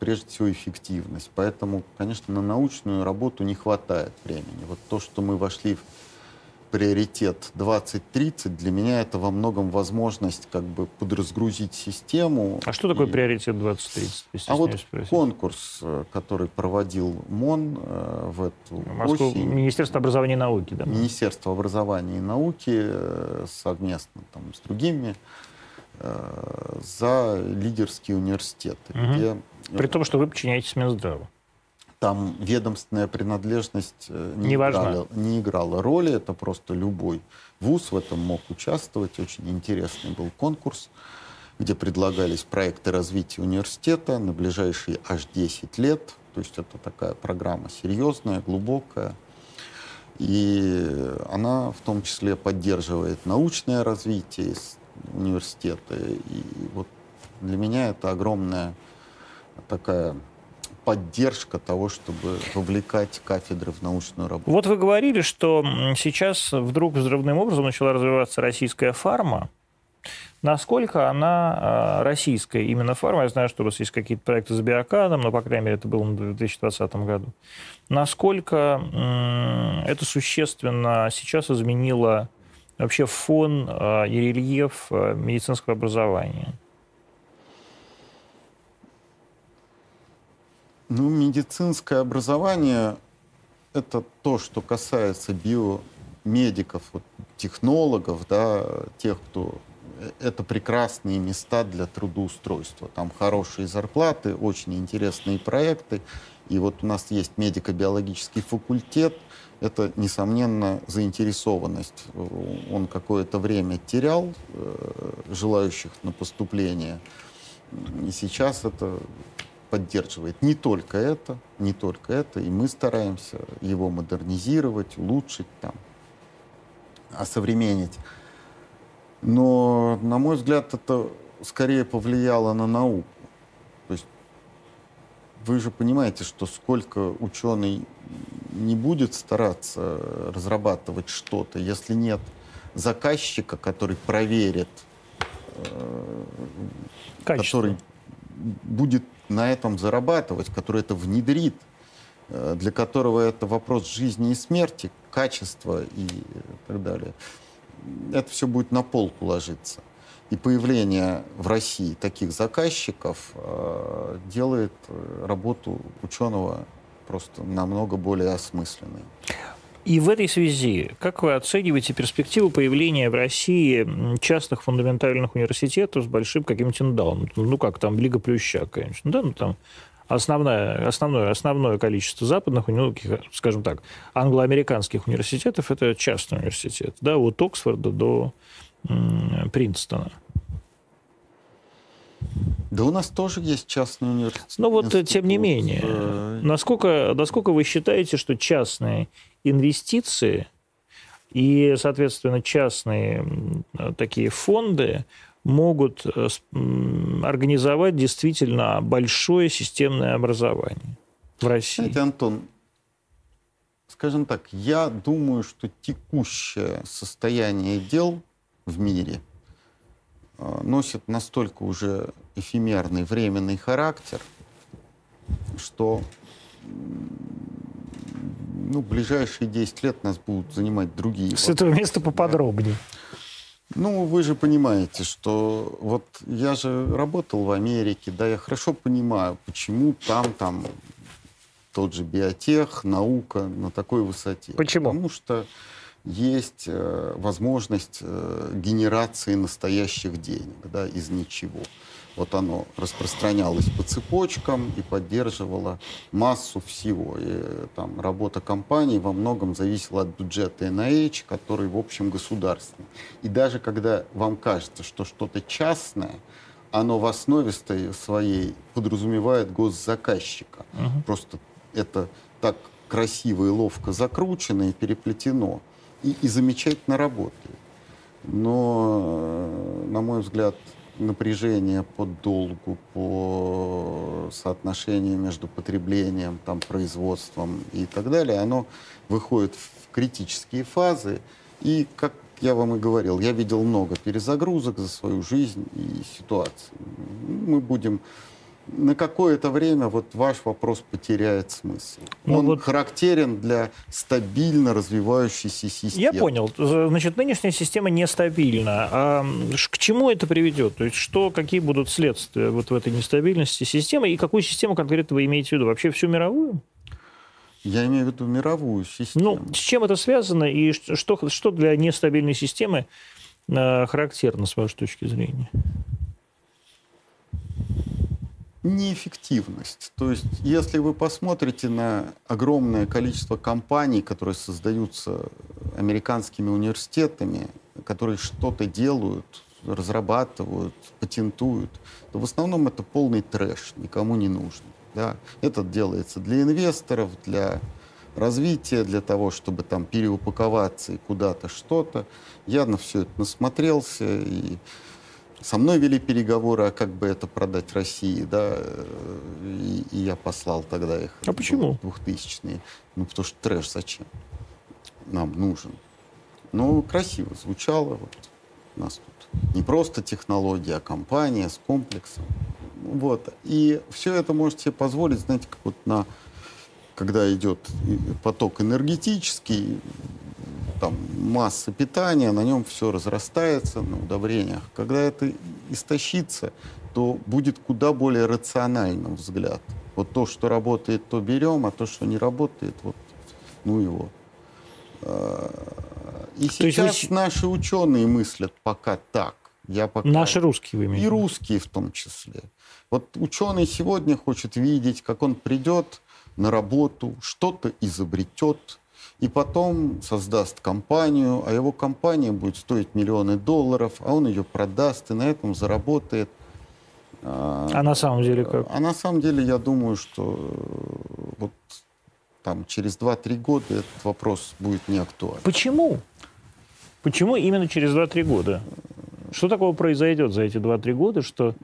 прежде всего эффективность. Поэтому, конечно, на научную работу не хватает времени. Вот то, что мы вошли в приоритет 2030, для меня это во многом возможность как бы подразгрузить систему. А что такое и... приоритет 2030? А вот спросить. конкурс, э, который проводил МОН э, в эту Москву, осень. Министерство образования и науки, да? Министерство образования и науки э, совместно там, с другими за лидерские университеты, угу. где... При том, что вы подчиняетесь Минздраву там ведомственная принадлежность э, не, не, играла, не играла роли, это просто любой вуз в этом мог участвовать. Очень интересный был конкурс, где предлагались проекты развития университета на ближайшие аж 10 лет. То есть это такая программа серьезная, глубокая. И она в том числе поддерживает научное развитие университета. И вот для меня это огромная такая поддержка того, чтобы вовлекать кафедры в научную работу. Вот вы говорили, что сейчас вдруг взрывным образом начала развиваться российская фарма. Насколько она а, российская именно фарма? Я знаю, что у вас есть какие-то проекты с биокадом, но, по крайней мере, это было в 2020 году. Насколько это существенно сейчас изменило вообще фон а, и рельеф а, медицинского образования? Ну, медицинское образование – это то, что касается биомедиков, вот, технологов, да, тех, кто э, это прекрасные места для трудоустройства. Там хорошие зарплаты, очень интересные проекты. И вот у нас есть медико-биологический факультет. Это, несомненно, заинтересованность. Он какое-то время терял э, желающих на поступление. И сейчас это поддерживает не только это, не только это, и мы стараемся его модернизировать, улучшить, там, осовременить. Но, на мой взгляд, это скорее повлияло на науку. То есть вы же понимаете, что сколько ученый не будет стараться разрабатывать что-то, если нет заказчика, который проверит, э, Качество. который будет на этом зарабатывать, который это внедрит, э, для которого это вопрос жизни и смерти, качества и так далее, это все будет на полку ложиться. И появление в России таких заказчиков э, делает э, работу ученого просто намного более осмысленной. И в этой связи, как вы оцениваете перспективу появления в России частных фундаментальных университетов с большим каким-то эндаументом? Ну, как там, Лига Плюща, конечно. Да, ну, там основное, основное, основное количество западных, ну, скажем так, англоамериканских университетов – это частный университет. Да, от Оксфорда до Принстона. Да у нас тоже есть частный университет. Ну вот, институт. тем не менее, э, насколько, насколько вы считаете, что частные инвестиции и, соответственно, частные такие фонды могут э, организовать действительно большое системное образование в России. Знаете, Антон, скажем так, я думаю, что текущее состояние дел в мире э, носит настолько уже эфемерный, временный характер, что ну, ближайшие 10 лет нас будут занимать другие. С вопросы. этого места поподробнее. Ну, вы же понимаете, что вот я же работал в Америке, да, я хорошо понимаю, почему там, там тот же биотех, наука на такой высоте. Почему? Потому что есть э, возможность э, генерации настоящих денег, да, из ничего вот оно распространялось по цепочкам и поддерживало массу всего. И там работа компании во многом зависела от бюджета NIH, который, в общем, государственный. И даже когда вам кажется, что что-то частное, оно в основе своей подразумевает госзаказчика. Угу. Просто это так красиво и ловко закручено и переплетено. И, и замечательно работает. Но, э, на мой взгляд, напряжение по долгу, по соотношению между потреблением, там, производством и так далее, оно выходит в критические фазы. И, как я вам и говорил, я видел много перезагрузок за свою жизнь и ситуаций. Мы будем на какое-то время вот ваш вопрос потеряет смысл. Ну, Он вот... характерен для стабильно развивающейся системы. Я понял. Значит, нынешняя система нестабильна. А к чему это приведет? То есть что, какие будут следствия вот в этой нестабильности системы? И какую систему конкретно вы имеете в виду? Вообще всю мировую? Я имею в виду мировую систему. Ну, с чем это связано и что, что для нестабильной системы э, характерно, с вашей точки зрения? Неэффективность. То есть, если вы посмотрите на огромное количество компаний, которые создаются американскими университетами, которые что-то делают, разрабатывают, патентуют, то в основном это полный трэш, никому не нужно. Да? Это делается для инвесторов, для развития, для того, чтобы там переупаковаться и куда-то что-то. Я на все это насмотрелся и со мной вели переговоры, а как бы это продать России, да, и, и я послал тогда их. А почему? Двухтысячные. Ну, потому что трэш зачем? Нам нужен. Ну, красиво звучало. Вот. У нас тут не просто технология, а компания с комплексом. Вот. И все это можете себе позволить, знаете, как вот на когда идет поток энергетический, там масса питания, на нем все разрастается на удобрениях. Когда это истощится, то будет куда более рациональным взгляд. Вот то, что работает, то берем, а то, что не работает, вот ну его. А, и то сейчас есть... наши ученые мыслят пока так. Я пока... Наши русские вы имеете? И русские в том числе. Вот ученый сегодня хочет видеть, как он придет на работу, что-то изобретет, и потом создаст компанию, а его компания будет стоить миллионы долларов, а он ее продаст и на этом заработает. А, а на самом деле как? А на самом деле я думаю, что э, вот там через 2-3 года этот вопрос будет не актуален. Почему? Почему именно через 2-3 года? Что такого произойдет за эти 2-3 года, что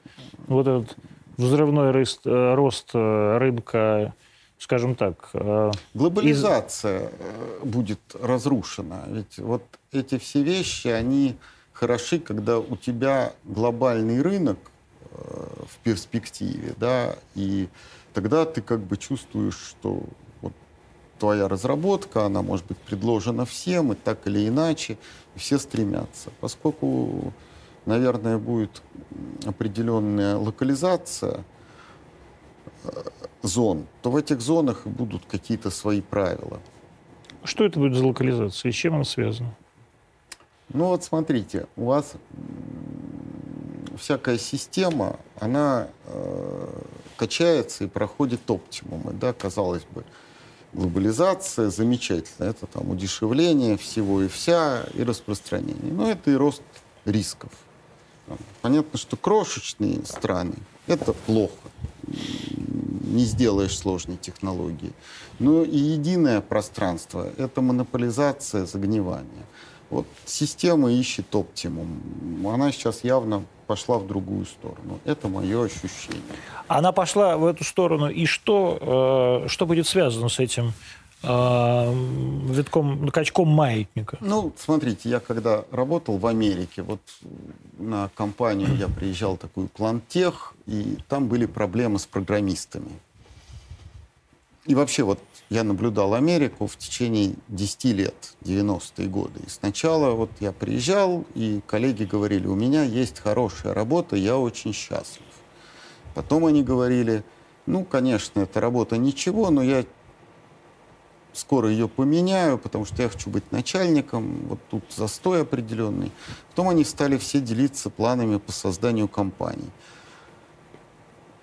вот этот взрывной рост, э, рост э, рынка скажем так... Э, Глобализация из... Э, будет разрушена. Ведь вот эти все вещи, они хороши, когда у тебя глобальный рынок э, в перспективе, да, и тогда ты как бы чувствуешь, что вот твоя разработка, она может быть предложена всем, и так или иначе, все стремятся. Поскольку, наверное, будет определенная локализация, зон, то в этих зонах будут какие-то свои правила. Что это будет за локализация и с чем она связана? Ну вот смотрите, у вас всякая система, она э, качается и проходит оптимумы, да, казалось бы. Глобализация замечательно, это там удешевление всего и вся, и распространение. Но это и рост рисков. Понятно, что крошечные страны – это плохо не сделаешь сложной технологии. Но и единое пространство — это монополизация загнивания. Вот система ищет оптимум. Она сейчас явно пошла в другую сторону. Это мое ощущение. Она пошла в эту сторону. И что, э, что будет связано с этим э, витком, качком маятника? Ну, смотрите, я когда работал в Америке, вот на компанию я приезжал такую Плантех, и там были проблемы с программистами. И вообще вот я наблюдал Америку в течение 10 лет, 90-е годы. И сначала вот я приезжал, и коллеги говорили, у меня есть хорошая работа, я очень счастлив. Потом они говорили, ну, конечно, эта работа ничего, но я скоро ее поменяю, потому что я хочу быть начальником, вот тут застой определенный. Потом они стали все делиться планами по созданию компаний.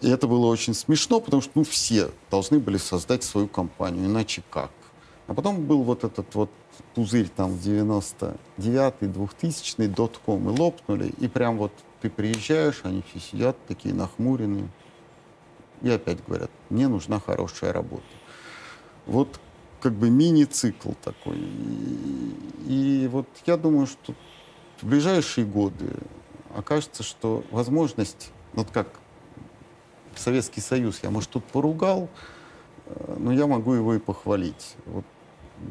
И это было очень смешно, потому что ну, все должны были создать свою компанию, иначе как? А потом был вот этот вот пузырь там в 99-й, 2000-й, дотком, и лопнули, и прям вот ты приезжаешь, они все сидят такие нахмуренные, и опять говорят, мне нужна хорошая работа. Вот как бы мини-цикл такой. И, и вот я думаю, что в ближайшие годы окажется, что возможность, вот как Советский Союз, я, может, тут поругал, э, но я могу его и похвалить. Вот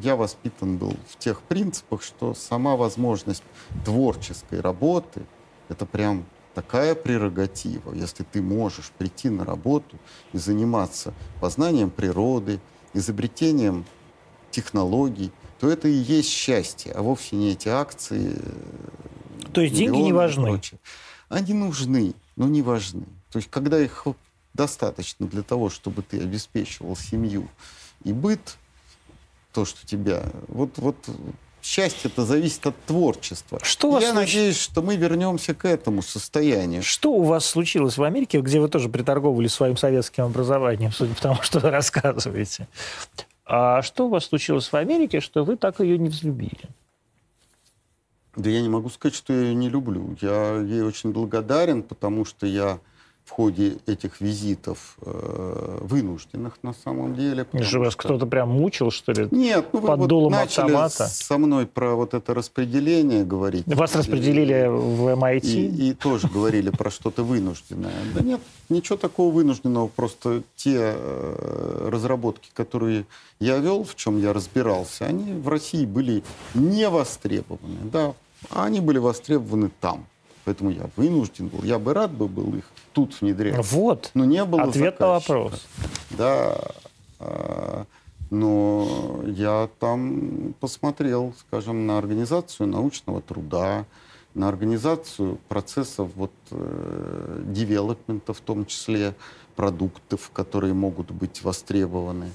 я воспитан был в тех принципах, что сама возможность творческой работы — это прям такая прерогатива, если ты можешь прийти на работу и заниматься познанием природы, изобретением технологий, то это и есть счастье, а вовсе не эти акции. То есть деньги не важны? Они нужны, но не важны. То есть когда их достаточно для того, чтобы ты обеспечивал семью и быт, то, что тебя... Вот, вот счастье это зависит от творчества. Что Я случ... надеюсь, что мы вернемся к этому состоянию. Что у вас случилось в Америке, где вы тоже приторговывали своим советским образованием, судя по тому, что вы рассказываете? А что у вас случилось в Америке, что вы так ее не взлюбили? Да я не могу сказать, что я ее не люблю. Я ей очень благодарен, потому что я в ходе этих визитов э, вынужденных на самом деле. Же вас что... кто-то прям мучил, что ли? Нет, ну вы под вот дулом начали автомата. со мной про вот это распределение говорить. Вас распределили в MIT? И, и тоже говорили про что-то вынужденное. Да нет, ничего такого вынужденного. Просто те э, разработки, которые я вел, в чем я разбирался, они в России были не востребованы. Да, они были востребованы там. Поэтому я вынужден был. Я бы рад бы был их тут внедрять. Вот. Но не было Ответ заказчика. на вопрос. Да. А, но я там посмотрел, скажем, на организацию научного труда, на организацию процессов вот, э, девелопмента, в том числе продуктов, которые могут быть востребованы.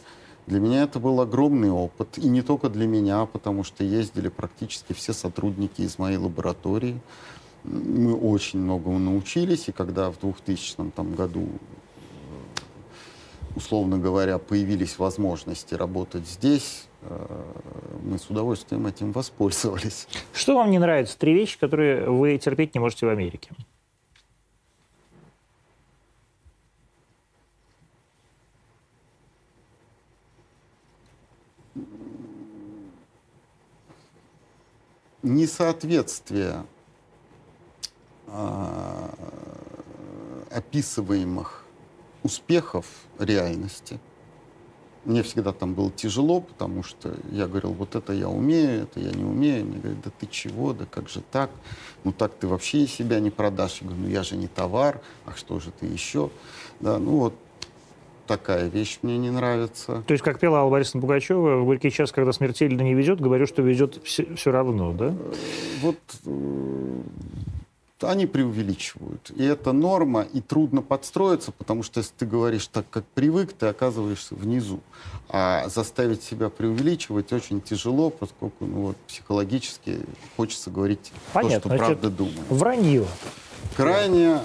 Для меня это был огромный опыт. И не только для меня, потому что ездили практически все сотрудники из моей лаборатории мы очень многому научились, и когда в 2000 там, году, условно говоря, появились возможности работать здесь, э, мы с удовольствием этим воспользовались. Что вам не нравится? Три вещи, которые вы терпеть не можете в Америке. Несоответствие описываемых успехов реальности. Мне всегда там было тяжело, потому что я говорил, вот это я умею, это я не умею. Мне говорят, да ты чего, да как же так? Ну так ты вообще себя не продашь. Я говорю, ну я же не товар, а что же ты еще? Да, ну вот такая вещь мне не нравится. То есть, как пела Алла Борисовна Пугачева, в горький час, когда смертельно не ведет, говорю, что ведет все, все равно, да? Вот э, они преувеличивают. И это норма, и трудно подстроиться, потому что если ты говоришь так, как привык, ты оказываешься внизу. А заставить себя преувеличивать очень тяжело, поскольку ну, вот, психологически хочется говорить Понятно, то, что значит, правда думаю. Вранье. Крайне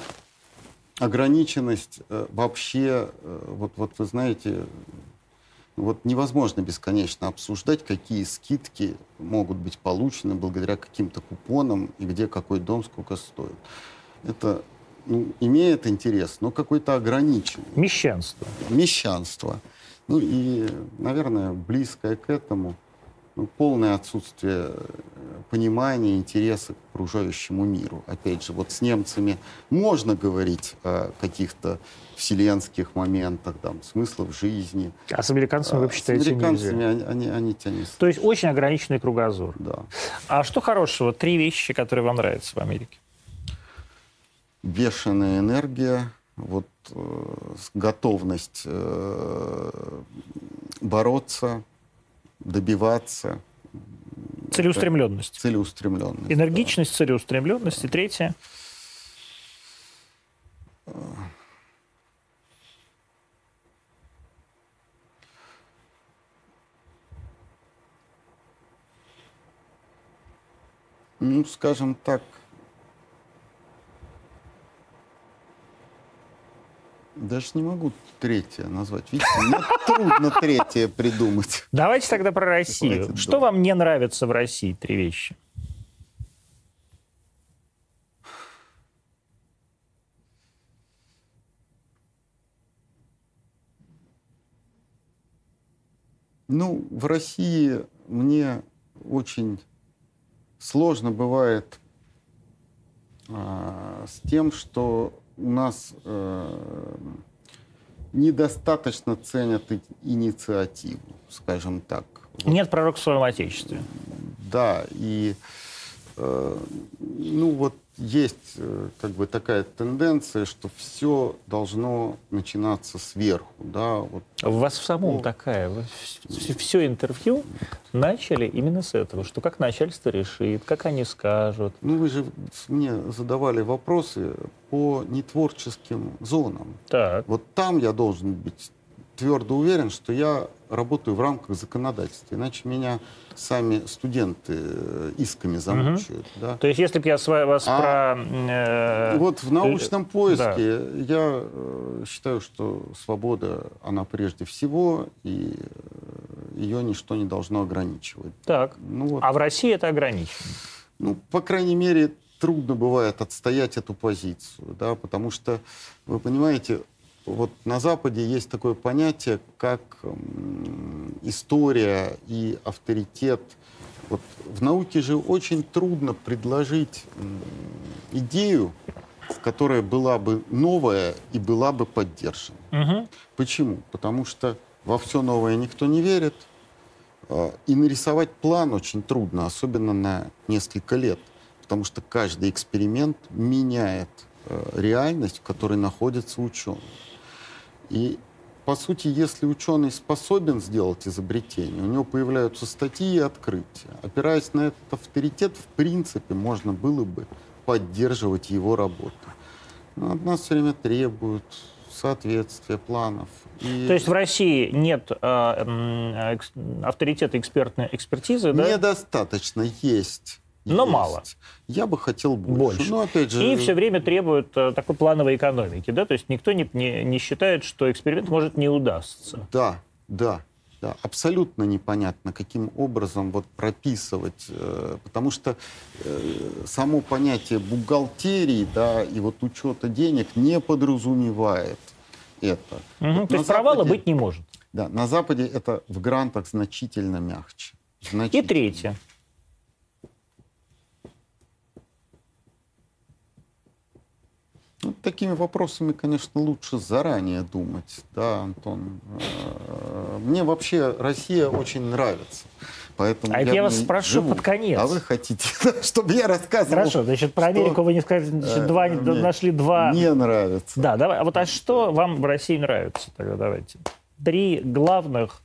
ограниченность э, вообще, э, вот, вот вы знаете, вот невозможно бесконечно обсуждать, какие скидки могут быть получены благодаря каким-то купонам и где какой дом сколько стоит. Это ну, имеет интерес, но какой-то ограниченный. Мещанство. Мещанство. Ну и, наверное, близкое к этому – полное отсутствие э, понимания, интереса к окружающему миру. Опять же, вот с немцами можно говорить о каких-то вселенских моментах, там, смыслов жизни. А с американцами вы считаете С американцами они, они, они тебя не То есть очень ограниченный кругозор. Да. А что хорошего? Три вещи, которые вам нравятся в Америке. Бешеная энергия, вот э, готовность э, бороться, добиваться. Целеустремленность. Целеустремленность. Энергичность, да. целеустремленность. И третье? Ну, скажем так, Даже не могу третье назвать. Видите, мне трудно третье придумать. Давайте тогда про Россию. Что вам не нравится в России? Три вещи. Ну, в России мне очень сложно бывает а, с тем, что у нас э, недостаточно ценят инициативу, скажем так. Нет пророка в своем Отечестве. Да, и э, ну вот есть э, как бы такая тенденция, что все должно начинаться сверху, да. Вот. У вас в самом ну, такая. Вы все интервью начали именно с этого, что как начальство решит, как они скажут. Ну вы же мне задавали вопросы по нетворческим зонам. Так. Вот там я должен быть твердо уверен, что я работаю в рамках законодательства. Иначе меня сами студенты э, исками замучают. Угу. Да? То есть, если бы я вас а про... Э, вот в научном поиске да. я э, считаю, что свобода, она прежде всего, и э, ее ничто не должно ограничивать. Так. Ну, вот. А в России это ограничено? Ну, по крайней мере, трудно бывает отстоять эту позицию, да, потому что, вы понимаете, вот на Западе есть такое понятие, как история и авторитет. Вот в науке же очень трудно предложить идею, которая была бы новая и была бы поддержана. Угу. Почему? Потому что во все новое никто не верит, а, и нарисовать план очень трудно, особенно на несколько лет, потому что каждый эксперимент меняет э, реальность, в которой находятся ученые. И, по сути, если ученый способен сделать изобретение, у него появляются статьи и открытия. Опираясь на этот авторитет, в принципе, можно было бы поддерживать его работу. Но от нас все время требуют соответствия планов. И... То есть в России нет э, э, авторитета экспертной экспертизы, да? Недостаточно есть но есть. мало. Я бы хотел больше. больше. Но, опять же... И все время требуют э, такой плановой экономики, да? То есть никто не, не, не считает, что эксперимент может не удастся. Да, да. Да, абсолютно непонятно, каким образом вот прописывать, э, потому что э, само понятие бухгалтерии, да, и вот учета денег не подразумевает это. Угу, вот то есть Западе, провала быть не может. Да, на Западе это в грантах значительно мягче. Значительно. И третье. Ну, такими вопросами, конечно, лучше заранее думать, да, Антон. Э, мне вообще Россия очень нравится. Поэтому а я, я вас спрошу живу. под конец. А вы хотите, чтобы я рассказывал? Хорошо, значит, про Америку что... вы не сказали, значит, э, два, Мне нашли два... Не нравится. Да, давай. А вот а что вам в России нравится тогда, давайте? Три главных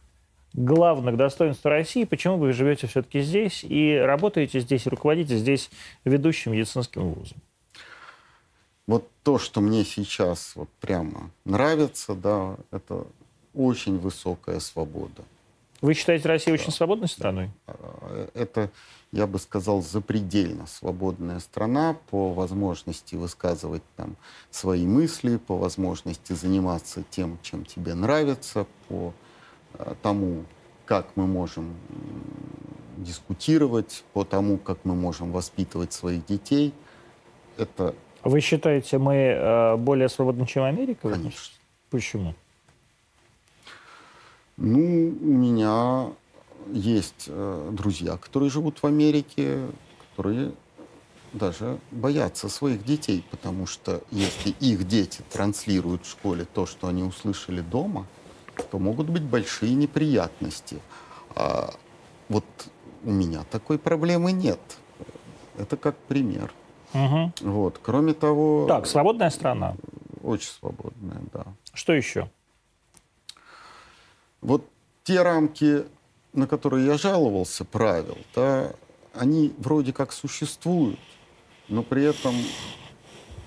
главных достоинств России, почему вы живете все-таки здесь и работаете здесь, и руководите здесь ведущим медицинским вузом? Вот то, что мне сейчас вот прямо нравится, да, это очень высокая свобода. Вы считаете Россию да. очень свободной страной? А, это, я бы сказал, запредельно свободная страна по возможности высказывать там свои мысли, по возможности заниматься тем, чем тебе нравится, по а, тому, как мы можем дискутировать, по тому, как мы можем воспитывать своих детей. Это вы считаете, мы э, более свободны, чем Америка? Конечно. Почему? Ну, у меня есть э, друзья, которые живут в Америке, которые даже боятся своих детей, потому что если их дети транслируют в школе то, что они услышали дома, то могут быть большие неприятности. А вот у меня такой проблемы нет. Это как пример. Угу. Вот. Кроме того... Так, свободная страна. Очень свободная, да. Что еще? Вот те рамки, на которые я жаловался, правил, да, они вроде как существуют, но при этом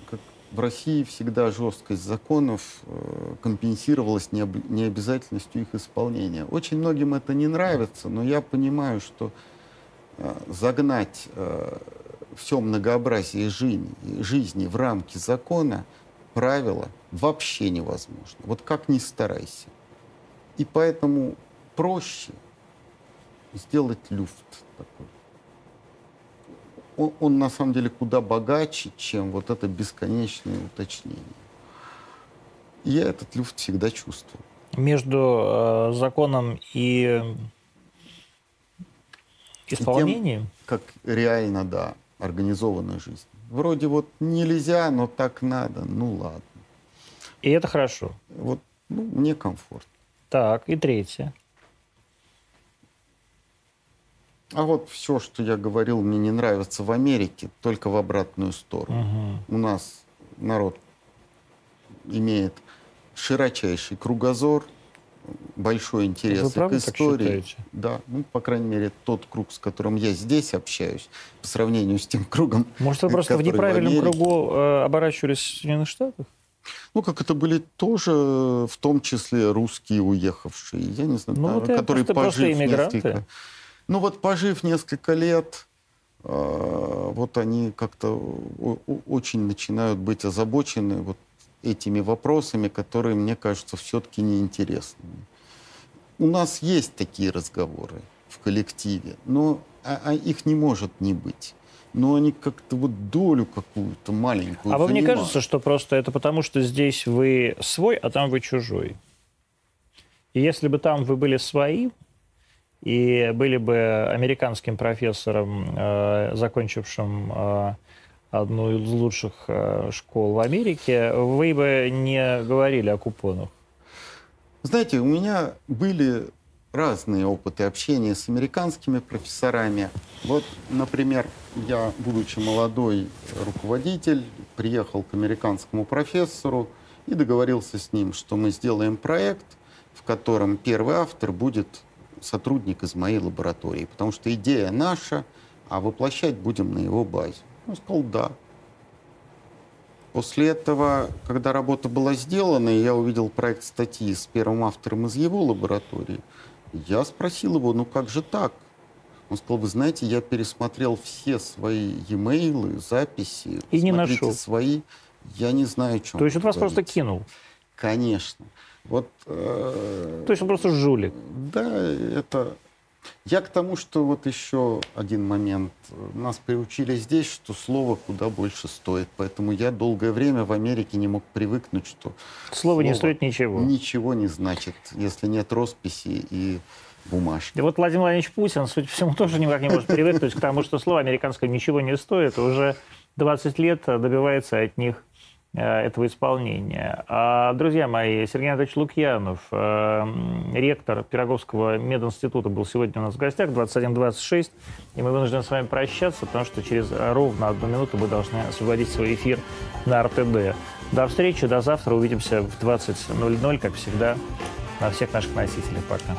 как в России всегда жесткость законов э, компенсировалась необ, необязательностью их исполнения. Очень многим это не нравится, но я понимаю, что э, загнать э, все многообразие жизни, жизни в рамки закона, правила вообще невозможно. Вот как ни старайся. И поэтому проще сделать люфт такой. Он, он на самом деле куда богаче, чем вот это бесконечное уточнение. И я этот люфт всегда чувствую. Между э, законом и исполнением? И тем, как реально, да, организованная жизнь. Вроде вот нельзя, но так надо. Ну ладно. И это хорошо. Вот ну, мне комфортно. Так, и третье. А вот все, что я говорил, мне не нравится в Америке, только в обратную сторону. Угу. У нас народ имеет широчайший кругозор, большой интерес Вы правда к истории. Так считаете? да, ну, по крайней мере, тот круг, с которым я здесь общаюсь, по сравнению с тем кругом, Может, вы просто в неправильном Америке. кругу э, оборачивались в Соединенных Штатах? Ну, как это были тоже, в том числе, русские уехавшие, я не знаю, Ну, да, вот которые просто- просто пожив иммигранты. несколько... Ну, вот пожив несколько лет, э, вот они как-то очень начинают быть озабочены вот этими вопросами, которые, мне кажется, все-таки неинтересными. У нас есть такие разговоры в коллективе, но а- а их не может не быть. Но они как-то вот долю какую-то маленькую А вам не кажется, что просто это потому, что здесь вы свой, а там вы чужой? И если бы там вы были свои, и были бы американским профессором, э, закончившим э, одну из лучших э, школ в Америке, вы бы не говорили о купонах. Знаете, у меня были разные опыты общения с американскими профессорами. Вот, например, я, будучи молодой руководитель, приехал к американскому профессору и договорился с ним, что мы сделаем проект, в котором первый автор будет сотрудник из моей лаборатории, потому что идея наша, а воплощать будем на его базе. Он сказал, да. После этого, когда работа была сделана, и я увидел проект статьи с первым автором из его лаборатории, я спросил его, ну как же так? Он сказал, вы знаете, я пересмотрел все свои e-mail, записи. И не нашел. свои. Я не знаю, о чем То есть он вас просто говорите». кинул. Конечно. Вот, э, То есть он просто жулик. да, это... Я к тому, что вот еще один момент. Нас приучили здесь, что слово куда больше стоит. Поэтому я долгое время в Америке не мог привыкнуть, что Слово не Слово стоит ничего. ничего не значит, если нет росписи и бумажки. И вот Владимир Владимирович Путин, судя по всему, тоже никак не может привыкнуть к тому, что слово американское ничего не стоит, уже 20 лет добивается от них этого исполнения. А, друзья мои, Сергей Анатольевич Лукьянов, э, ректор Пироговского мединститута, был сегодня у нас в гостях, 21.26, и мы вынуждены с вами прощаться, потому что через ровно одну минуту мы должны освободить свой эфир на РТД. До встречи, до завтра, увидимся в 20.00, как всегда, на всех наших носителях. Пока.